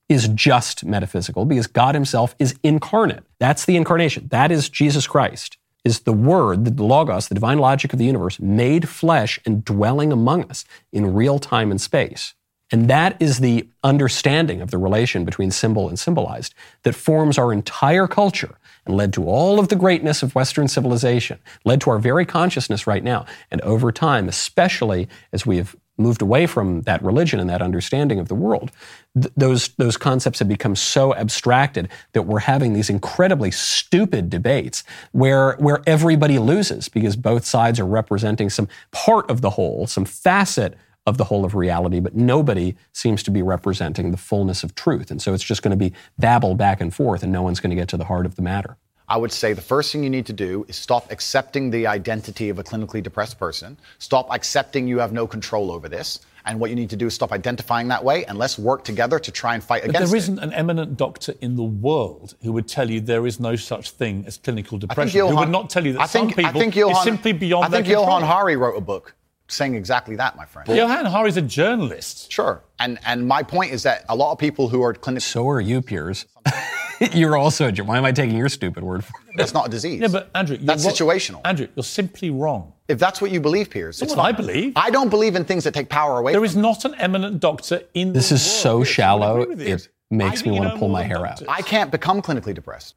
is just metaphysical because God Himself is incarnate. That's the incarnation. That is Jesus Christ, is the Word, the Logos, the divine logic of the universe, made flesh and dwelling among us in real time and space. And that is the understanding of the relation between symbol and symbolized that forms our entire culture and led to all of the greatness of Western civilization, led to our very consciousness right now. And over time, especially as we have moved away from that religion and that understanding of the world, th- those, those concepts have become so abstracted that we're having these incredibly stupid debates where, where everybody loses because both sides are representing some part of the whole, some facet of the whole of reality, but nobody seems to be representing the fullness of truth. And so it's just going to be babble back and forth, and no one's going to get to the heart of the matter. I would say the first thing you need to do is stop accepting the identity of a clinically depressed person. Stop accepting you have no control over this. And what you need to do is stop identifying that way and let's work together to try and fight but against there it. isn't an eminent doctor in the world who would tell you there is no such thing as clinical I think depression. who would not tell you that I think, some people I think Johann, is simply beyond that. I think their Johann control. Hari wrote a book saying exactly that, my friend. Johann Hari's a journalist. Sure. And and my point is that a lot of people who are clinically So are you, Piers. *laughs* You're also a Jew. Why am I taking your stupid word for it? that's not a disease. Yeah, but Andrew, you're that's wrong- situational. Andrew, you're simply wrong. if that's what you believe, Piers, it's what I fine. believe. I don't believe in things that take power away. There from is not an eminent doctor in This the is world. so Yes, shallow, agree with you. it makes me want to pull my than hair out. I can't become clinically depressed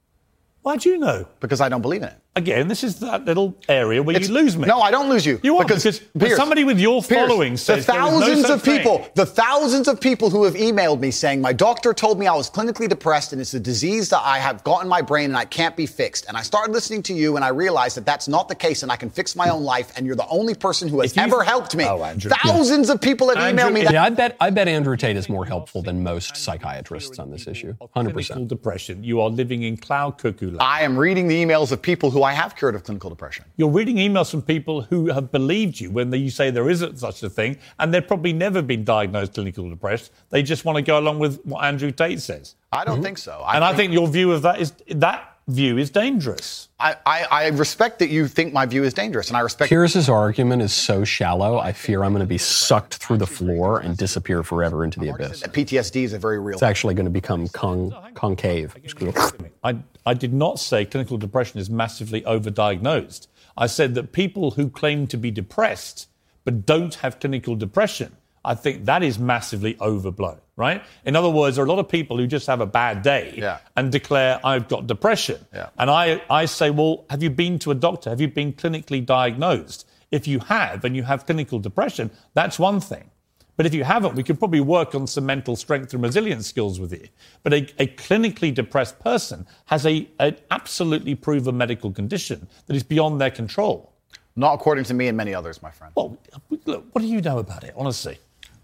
Why do you know? because I don't believe in it. Again, this is that little area where It's- you lose me. No, I don't lose you. You won't, because when Piers, somebody with your Piers, following says the there is no thousands such of people, thing. the thousands of people who have emailed me saying my doctor told me I was clinically depressed and it's a disease that I have got in my brain and I can't be fixed. And I started listening to you and I realized that that's not the case and I can fix my own life. And you're the only person who has you- ever helped me. Oh, Andrew. Thousands of people have Andrew, emailed me that. Yeah, I bet I bet Andrew Tate is more helpful than most psychiatrists on this issue. Hundred Clinical percent. depression. You are living in cloud cuckoo land. I am reading the emails of people who I have cured of clinical depression. You're reading emails from people who have believed you when you say there isn't such a thing, and they've probably never been diagnosed clinical depressed. They just want to go along with what Andrew Tate says. I don't mm-hmm. think so. and I think your view of that is that view is dangerous. I, I, I respect that you think my view is dangerous, and I respect. Piers's argument is so shallow. I fear I'm going to be sucked through the floor and disappear forever into the abyss. PTSD is a very real. It's actually going to become con- concave. I, I did not say clinical depression is massively overdiagnosed. I said that people who claim to be depressed but don't have clinical depression, I think that is massively overblown, right? In other words, there are a lot of people who just have a bad day Yeah. and declare, I've got depression. Yeah. And I, I say, well, have you been to a doctor? Have you been clinically diagnosed? If you have and you have clinical depression, that's one thing. But if you haven't, we could probably work on some mental strength and resilience skills with you. But a, a clinically depressed person has a, an absolutely proven medical condition that is beyond their control. Not according to me and many others, my friend. Well, look, what do you know about it, honestly?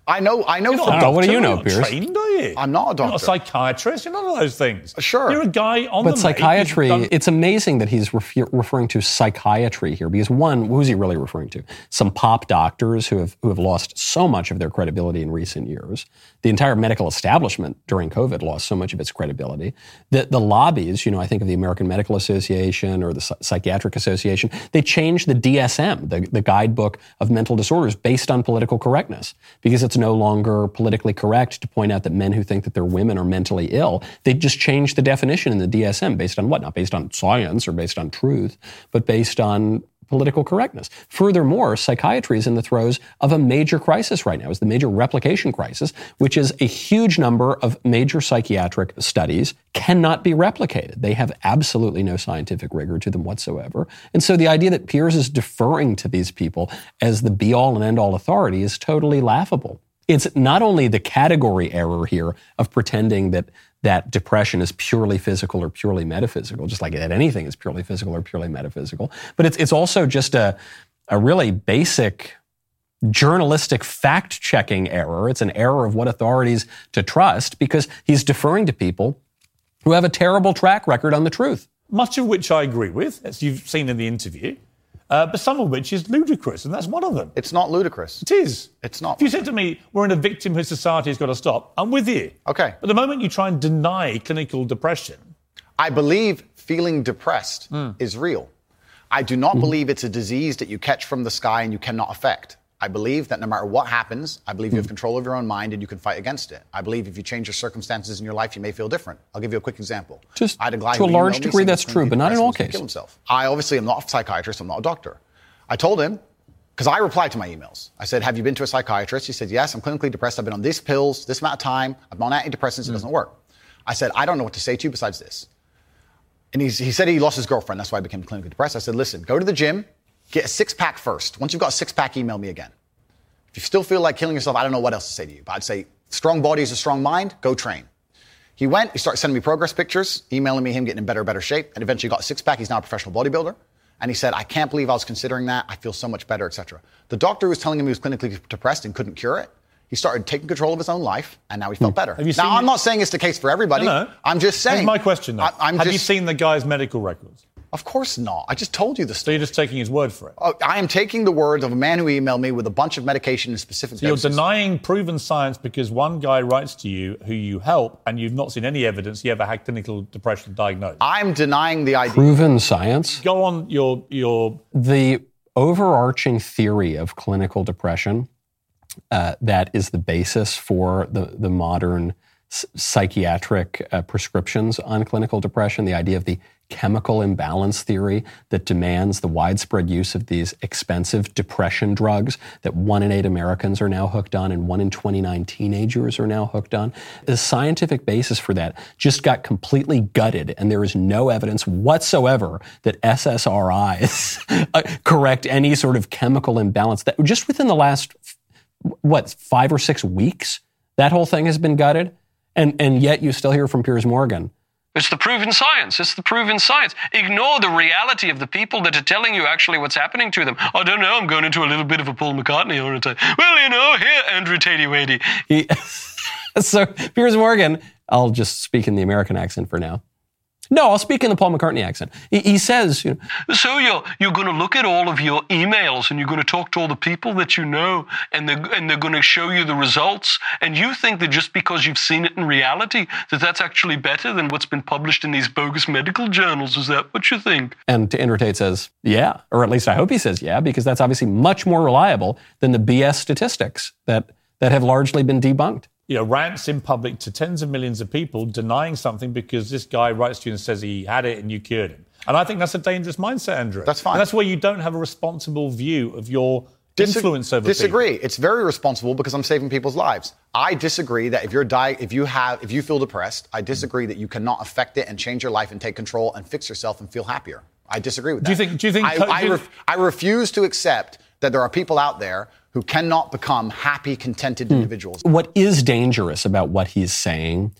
I know. I know. You're from- not a what do you know, you're not Trained, are you? I'm not a You're not a psychiatrist. You're none of those things. Sure. You're a guy on But the make who's psychiatry, done- it's amazing that he's refer- referring to psychiatry here because one, who's he really referring to? Some pop doctors who have who have lost so much of their credibility in recent years. The entire medical establishment during COVID lost so much of its credibility. The the lobbies, you know, I think of the American Medical Association or the Psy- Psychiatric Association, they changed the DSM, the, the guidebook of mental disorders, based on political correctness because it's no longer politically correct to point out that men who think that their women are mentally ill, they just changed the definition in the DSM based on what? Not based on science or based on truth, but based on political correctness. Furthermore, psychiatry is in the throes of a major crisis right now. It's the major replication crisis, which is a huge number of major psychiatric studies cannot be replicated. They have absolutely no scientific rigor to them whatsoever. And so the idea that Piers is deferring to these people as the be all and end all authority is totally laughable. It's not only the category error here of pretending that that depression is purely physical or purely metaphysical, just like that anything is purely physical or purely metaphysical, but it's it's also just a a really basic journalistic fact checking error. It's an error of what authorities to trust because he's deferring to people who have a terrible track record on the truth. much of which I agree with, as you've seen in the interview, uh, but some of which is ludicrous, and that's one of them. It's not ludicrous. It is. It's not. If you said to me, we're in a victimhood society, it's got to stop, I'm with you. Okay. But the moment you try and deny clinical depression, I believe feeling depressed Hmm. is real. I do not believe it's a disease that you catch from the sky and you cannot affect. I believe that no matter what happens, I believe you have Hmm. control of your own mind and you can fight against it. I believe if you change your circumstances in your life, you may feel different. I'll give you a quick example. Just I had a guy to a large degree, that's true, but not in all Kill cases. himself. I obviously am not a psychiatrist. I'm not a doctor. I told him because I replied to my emails. I said, "Have you been to a psychiatrist?" He said, "Yes. I'm clinically depressed. I've been on these pills this amount of time. I'm on antidepressants. Hmm. It doesn't work." I said, "I don't know what to say to you besides this." And he's, he said he lost his girlfriend. That's why he became clinically depressed. I said, listen, go to the gym, get a six pack first. Once you've got a six pack, email me again. If you still feel like killing yourself, I don't know what else to say to you. But I'd say, strong body is a strong mind, go train. He went, he started sending me progress pictures, emailing me him getting in better, better shape, and eventually got a six pack. He's now a professional bodybuilder. And he said, I can't believe I was considering that. I feel so much better, etc. The doctor was telling him he was clinically depressed and couldn't cure it. He started taking control of his own life, and now he felt better. Hmm. Have you seen now, I'm not saying it's the case for everybody. No, no. I'm just saying. Here's my question though. I, am Have just, you seen the guy's medical records? Of course not. I just told you the So story. you're just taking his word for it. Oh, I am taking the words of a man who emailed me with a bunch of medication in specific So you're denying proven science because one guy writes to you who you help and you've not seen any evidence he ever had clinical depression diagnosed. I'm denying the idea. Proven science. Go on your your the overarching theory of clinical depression uh, that is the basis for the, the modern s- psychiatric uh, prescriptions on clinical depression, the idea of the chemical imbalance theory that demands the widespread use of these expensive depression drugs that one in eight Americans are now hooked on and one in 29 teenagers are now hooked on. The scientific basis for that just got completely gutted, and there is no evidence whatsoever that SSRIs *laughs* uh, correct any sort of chemical imbalance. That just within the last what five or six weeks, that whole thing has been gutted, and and yet you still hear from Piers Morgan. It's the proven science. It's the proven science. Ignore the reality of the people that are telling you actually what's happening to them. I don't know. I'm going into a little bit of a Paul McCartney, aren't I? Well, you know, here, Andrew Tatey Wadey. *laughs* So Piers Morgan, I'll just speak in the American accent for now. No, I'll speak in the Paul McCartney accent. He, he says, you know, So you're you're going to look at all of your emails and you're going to talk to all the people that you know, and they're and they're going to show you the results. And you think that just because you've seen it in reality, that that's actually better than what's been published in these bogus medical journals. Is that what you think? and to Andrew Tate says, yeah, or at least I hope he says yeah, because that's obviously much more reliable than the BS statistics that that have largely been debunked. You know, rants in public to tens of millions of people denying something because this guy writes to you and says he had it and you cured him. And I think that's a dangerous mindset, Andrew. That's fine. And that's where you don't have a responsible view of your Dis- influence over people. disagree. people. It's very responsible because I'm saving people's lives. I disagree that if you're di- if you have if you feel depressed, I disagree that you cannot affect it and change your life and take control and fix yourself and feel happier. I disagree with that. Do you think- do you think- I, do I, ref- I refuse to accept that there are people out there who cannot become happy, contented hmm. individuals. What is dangerous about what he's saying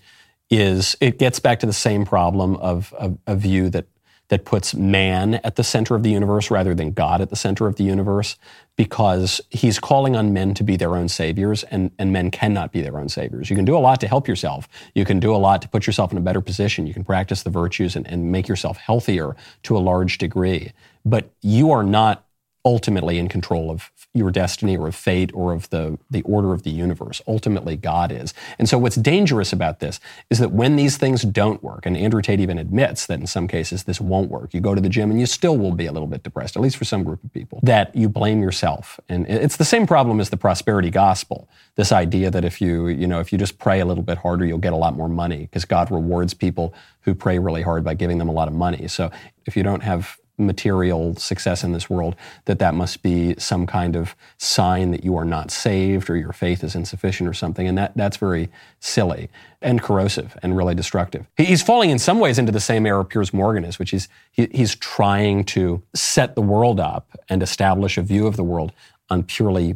is it gets back to the same problem of a view that that puts man at the center of the universe rather than God at the center of the universe, because he's calling on men to be their own saviors, and, and men cannot be their own saviors. You can do a lot to help yourself. You can do a lot to put yourself in a better position. You can practice the virtues and, and make yourself healthier to a large degree. But you are not ultimately in control of your destiny or of fate or of the, the order of the universe. Ultimately, God is. And so, what's dangerous about this is that when these things don't work, and Andrew Tate even admits that in some cases this won't work, you go to the gym and you still will be a little bit depressed, at least for some group of people, that you blame yourself. And it's the same problem as the prosperity gospel. This idea that if you, you know, if you just pray a little bit harder, you'll get a lot more money because God rewards people who pray really hard by giving them a lot of money. So if you don't have material success in this world, that that must be some kind of sign that you are not saved or your faith is insufficient or something. And that, that's very silly and corrosive and really destructive. He's falling in some ways into the same error Piers Morgan is, which is he, he's trying to set the world up and establish a view of the world on purely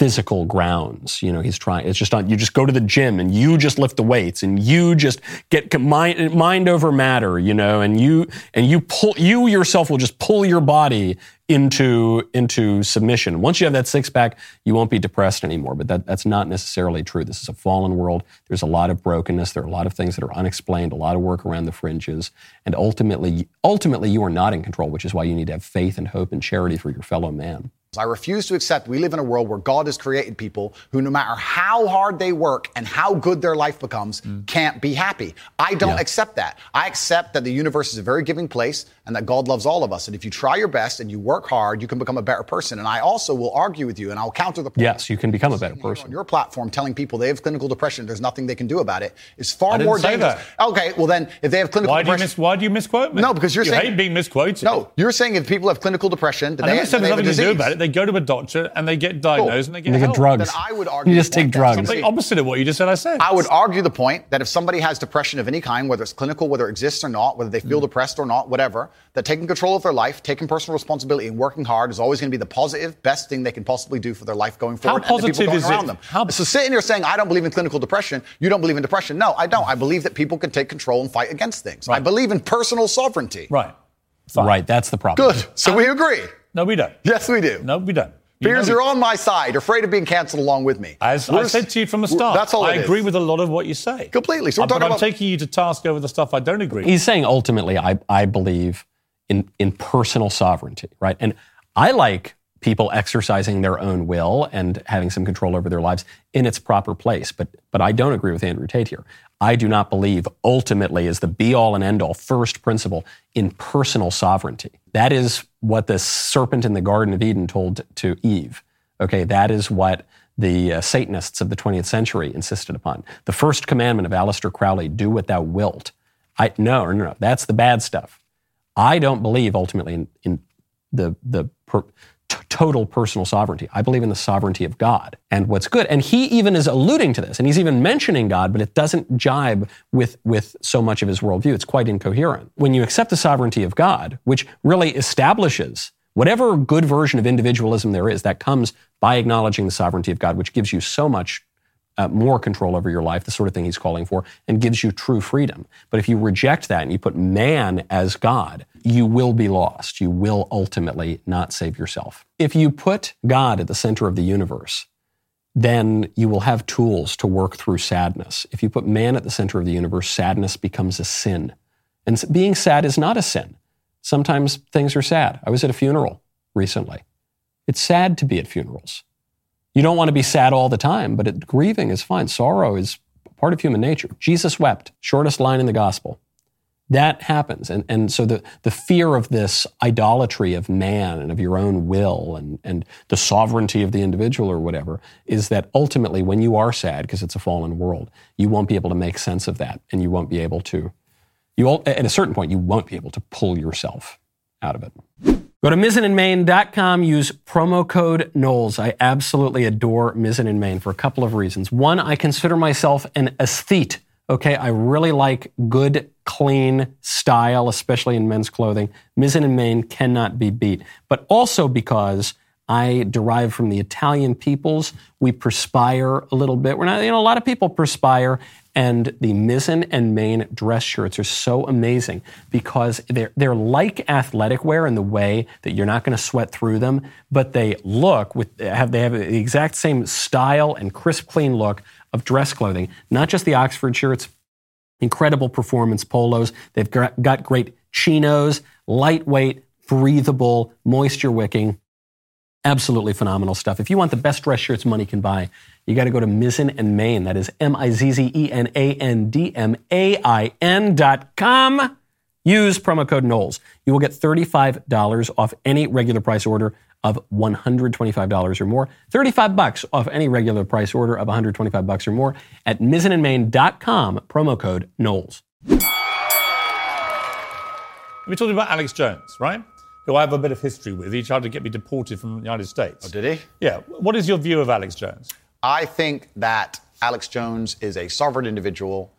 physical grounds. You know, he's trying, it's just on, you just go to the gym and you just lift the weights and you just get mind, mind over matter, you know, and you, and you pull, you yourself will just pull your body into, into submission. Once you have that six pack, you won't be depressed anymore. But that, that's not necessarily true. This is a fallen world. There's a lot of brokenness. There are a lot of things that are unexplained, a lot of work around the fringes. And ultimately, ultimately, you are not in control, which is why you need to have faith and hope and charity for your fellow man. I refuse to accept we live in a world where God has created people who, no matter how hard they work and how good their life becomes, mm. can't be happy. I don't yeah. accept that. I accept that the universe is a very giving place and that God loves all of us. And if you try your best and you work hard, you can become a better person. And I also will argue with you and I'll counter the point. Yes, you can become a better person. On your platform, telling people they have clinical depression, there's nothing they can do about it, is far more dangerous. That. Okay, well then, if they have clinical why depression. Do you mis- why do you misquote me? No, because you're you saying. hate being misquoted. No, you're saying if people have clinical depression, then they, they do about it. They go to a doctor and they get diagnosed cool. and they get, they get drugs. Then I would argue. You just take drugs. The opposite of what you just said. I said. I would argue the point that if somebody has depression of any kind, whether it's clinical, whether it exists or not, whether they feel mm. depressed or not, whatever, that taking control of their life, taking personal responsibility, and working hard is always going to be the positive, best thing they can possibly do for their life going forward. How positive and the is around it? Them. How... So sitting here saying I don't believe in clinical depression, you don't believe in depression. No, I don't. I believe that people can take control and fight against things. Right. I believe in personal sovereignty. Right. Fine. Right. That's the problem. Good. So we agree. No, we don't. Yes, we do. No, we don't. You Piers, you're on my side. Afraid of being canceled along with me. As I said to you from the start, that's all I agree with a lot of what you say. Completely. So we're uh, talking but about... I'm taking you to task over the stuff I don't agree. He's saying ultimately, I, I believe in in personal sovereignty, right? And I like people exercising their own will and having some control over their lives in its proper place. But but I don't agree with Andrew Tate here. I do not believe ultimately is the be all and end all first principle in personal sovereignty. That is what the serpent in the Garden of Eden told to Eve. Okay, that is what the uh, Satanists of the 20th century insisted upon. The first commandment of Aleister Crowley, do what thou wilt. I, no, no, no, that's the bad stuff. I don't believe ultimately in, in the, the per, total personal sovereignty. I believe in the sovereignty of God and what's good. And he even is alluding to this, and he's even mentioning God, but it doesn't jibe with, with so much of his worldview. It's quite incoherent. When you accept the sovereignty of God, which really establishes whatever good version of individualism there is, that comes by acknowledging the sovereignty of God, which gives you so much uh, more control over your life, the sort of thing he's calling for, and gives you true freedom. But if you reject that and you put man as God, you will be lost. You will ultimately not save yourself. If you put God at the center of the universe, then you will have tools to work through sadness. If you put man at the center of the universe, sadness becomes a sin. And being sad is not a sin. Sometimes things are sad. I was at a funeral recently. It's sad to be at funerals. You don't want to be sad all the time, but it, grieving is fine. Sorrow is part of human nature. Jesus wept, shortest line in the gospel. That happens. And, and so the, the fear of this idolatry of man and of your own will and, and the sovereignty of the individual or whatever is that ultimately when you are sad, because it's a fallen world, you won't be able to make sense of that and you won't be able to, you at a certain point, you won't be able to pull yourself out of it. Go to MizzenandMain.com, use promo code Knowles. I absolutely adore Mizzen and Main for a couple of reasons. One, I consider myself an aesthete. Okay, I really like good, clean style, especially in men's clothing. Mizzen and Main cannot be beat. But also because I derive from the Italian peoples. We perspire a little bit. We're not, you know, a lot of people perspire. And the mizzen and main dress shirts are so amazing because they're, they're like athletic wear in the way that you're not going to sweat through them, but they look with, have, they have the exact same style and crisp, clean look of dress clothing. Not just the Oxford shirts, incredible performance polos. They've got great chinos, lightweight, breathable, moisture wicking. Absolutely phenomenal stuff. If you want the best dress shirts money can buy, you got to go to Mizzen and Main. That is M I Z Z E N A N D M A I N dot com. Use promo code Knowles. You will get $35 off any regular price order of $125 or more. 35 bucks off any regular price order of 125 bucks or more at mizzenandmain.com, promo code Knowles. We're talking about Alex Jones, right? Who I have a bit of history with. He tried to get me deported from the United States. Oh, did he? Yeah. What is your view of Alex Jones? I think that Alex Jones is a sovereign individual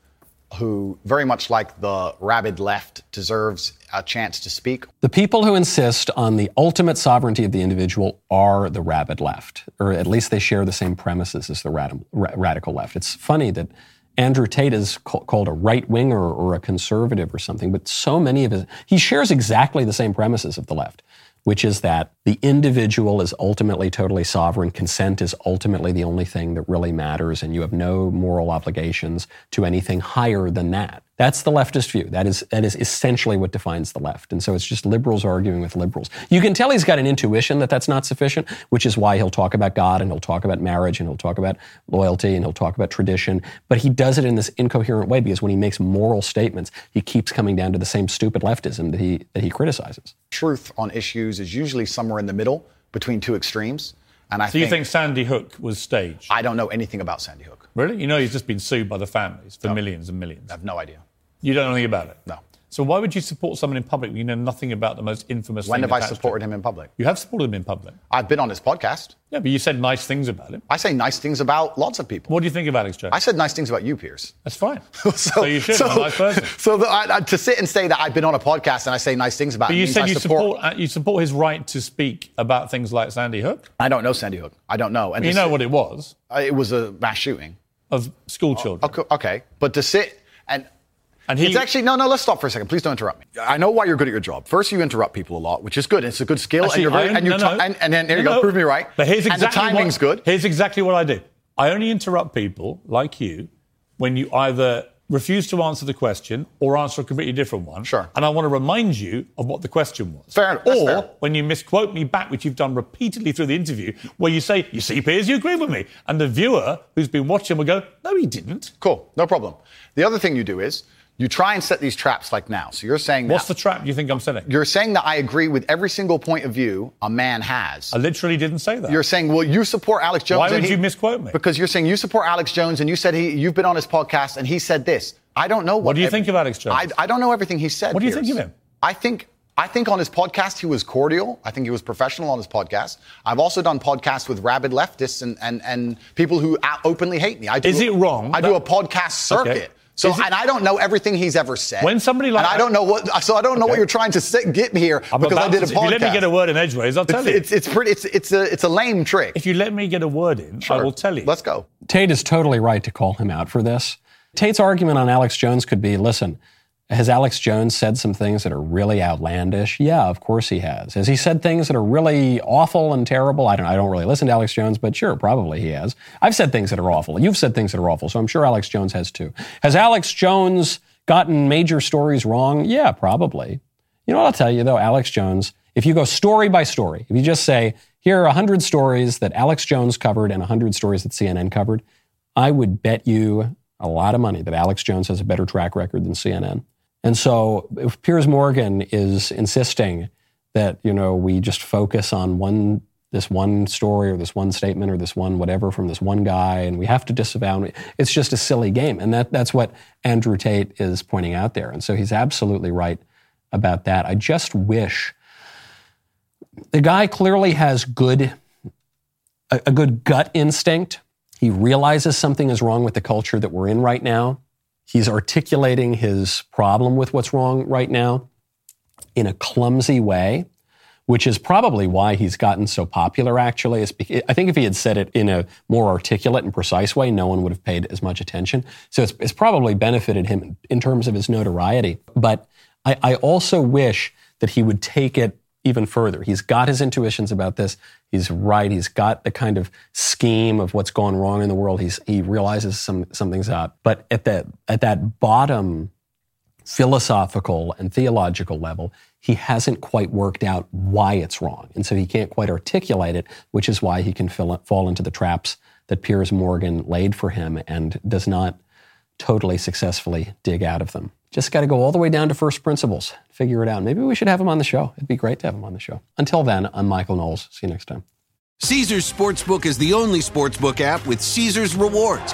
who, very much like the rabid left, deserves a chance to speak. The people who insist on the ultimate sovereignty of the individual are the rabid left, or at least they share the same premises as the rad- radical left. It's funny that Andrew Tate is called a right winger or a conservative or something, but so many of his, he shares exactly the same premises of the left, which is that the individual is ultimately totally sovereign. Consent is ultimately the only thing that really matters, and you have no moral obligations to anything higher than that. That's the leftist view. That is, that is essentially what defines the left. And so it's just liberals arguing with liberals. You can tell he's got an intuition that that's not sufficient, which is why he'll talk about God and he'll talk about marriage and he'll talk about loyalty and he'll talk about tradition. But he does it in this incoherent way because when he makes moral statements, he keeps coming down to the same stupid leftism that he, that he criticizes. Truth on issues is usually somewhere in the middle between two extremes. And I so think, you think Sandy Hook was staged? I don't know anything about Sandy Hook. Really? You know he's just been sued by the families for No. millions and millions. I have no idea. You don't know anything about it? No. So why would you support someone in public when you know nothing about the most infamous When have I supported him in public? You have supported him in public. I've been on his podcast. Yeah, but you said nice things about him. I say nice things about lots of people. What do you think of Alex Jones? I said nice things about you, Piers. That's fine. *laughs* so, you should. I'm a nice person. *laughs* So the, I, I- to sit and say that I've been on a podcast and I say nice things about But him you said I you support. support, uh, you support his right to speak about things like Sandy Hook. I don't know Sandy Hook. I don't know. And You know sit- what it was uh, It was a mass shooting. of school children. Okay, okay. but to sit and And he it's actually no, no. Let's stop for a second. Please don't interrupt me. I know why you're good at your job. First, you interrupt people a lot, which is good. It's a good skill, Actually, and you're very, and you no, no. and, and then there you go. no. Prove me right. But here's exactly and the timing's what, good. Here's exactly what I do. I only interrupt people like you when you either refuse to answer the question or answer a completely different one. Sure. And I want to remind you of what the question was. Fair enough. Or fair. when you misquote me back, which you've done repeatedly through the interview, where you say, "You see, Piers, you agree with me," and the viewer who's been watching will go, "No, he didn't." Cool, no problem. The other thing you do is you try and set these traps like now. So you're saying What's the trap you think I'm setting? you're saying that I agree with every single point of view a man has. I literally didn't say that. You're saying, well, you support Alex Jones. Why would he- you misquote me? Because you're saying you support Alex Jones, and you said he, you've been on his podcast, and he said this. I don't know what. What do you every- think of Alex Jones? I, I don't know everything he said. What do you Piers. think of him? I think. I think on his podcast he was cordial. I think he was professional on his podcast. I've also done podcasts with rabid leftists and, and, and people who openly hate me. I do Is it wrong I do that- a podcast circuit. Okay. So it- and I don't know everything he's ever said. When somebody like- and I don't know what so I don't know what you're trying to sit, get me here I'm because I did a to- podcast. If you let me get a word in edgeways, I'll tell it's, you. it's it's pretty it's it's a it's a lame trick. if you let me get a word in, sure. I will tell you. Let's go. Tate is totally right to call him out for this. Tate's argument on Alex Jones could be listen, has Alex Jones said some things that are really outlandish? Yeah, of course he has. Has he said things that are really awful and terrible? I don't, I don't really listen to Alex Jones, but sure, probably he has. I've said things that are awful. You've said things that are awful, so I'm sure Alex Jones has too. Has Alex Jones gotten major stories wrong? Yeah, probably. You know what I'll tell you though, Alex Jones, if you go story by story, if you just say, here are 100 stories that Alex Jones covered and 100 stories that CNN covered, I would bet you a lot of money that Alex Jones has a better track record than CNN. And so if Piers Morgan is insisting that, you know, we just focus on one this one story or this one statement or this one whatever from this one guy and we have to disavow it's just a silly game. And that, that's what Andrew Tate is pointing out there. And so he's absolutely right about that. I just wish the guy clearly has good a, a good gut instinct. He realizes something is wrong with the culture that we're in right now. He's articulating his problem with what's wrong right now in a clumsy way. which is probably why he's gotten so popular, actually. I think if he had said it in a more articulate and precise way, no one would have paid as much attention. So it's, it's probably benefited him in terms of his notoriety. But I, I also wish that he would take it even further. He's got his intuitions about this. He's right. He's got the kind of scheme of what's gone wrong in the world. He's, he realizes some, something's up. But at that, at that bottom philosophical and theological level, he hasn't quite worked out why it's wrong. And so he can't quite articulate it, which is why he can fall into the traps that Piers Morgan laid for him and does not totally successfully dig out of them. Just got to go all the way down to first principles, figure it out. Maybe we should have him on the show. It'd be great to have him on the show. Until then, I'm Michael Knowles. See you next time. Caesars Sportsbook is the only sportsbook app with Caesars rewards.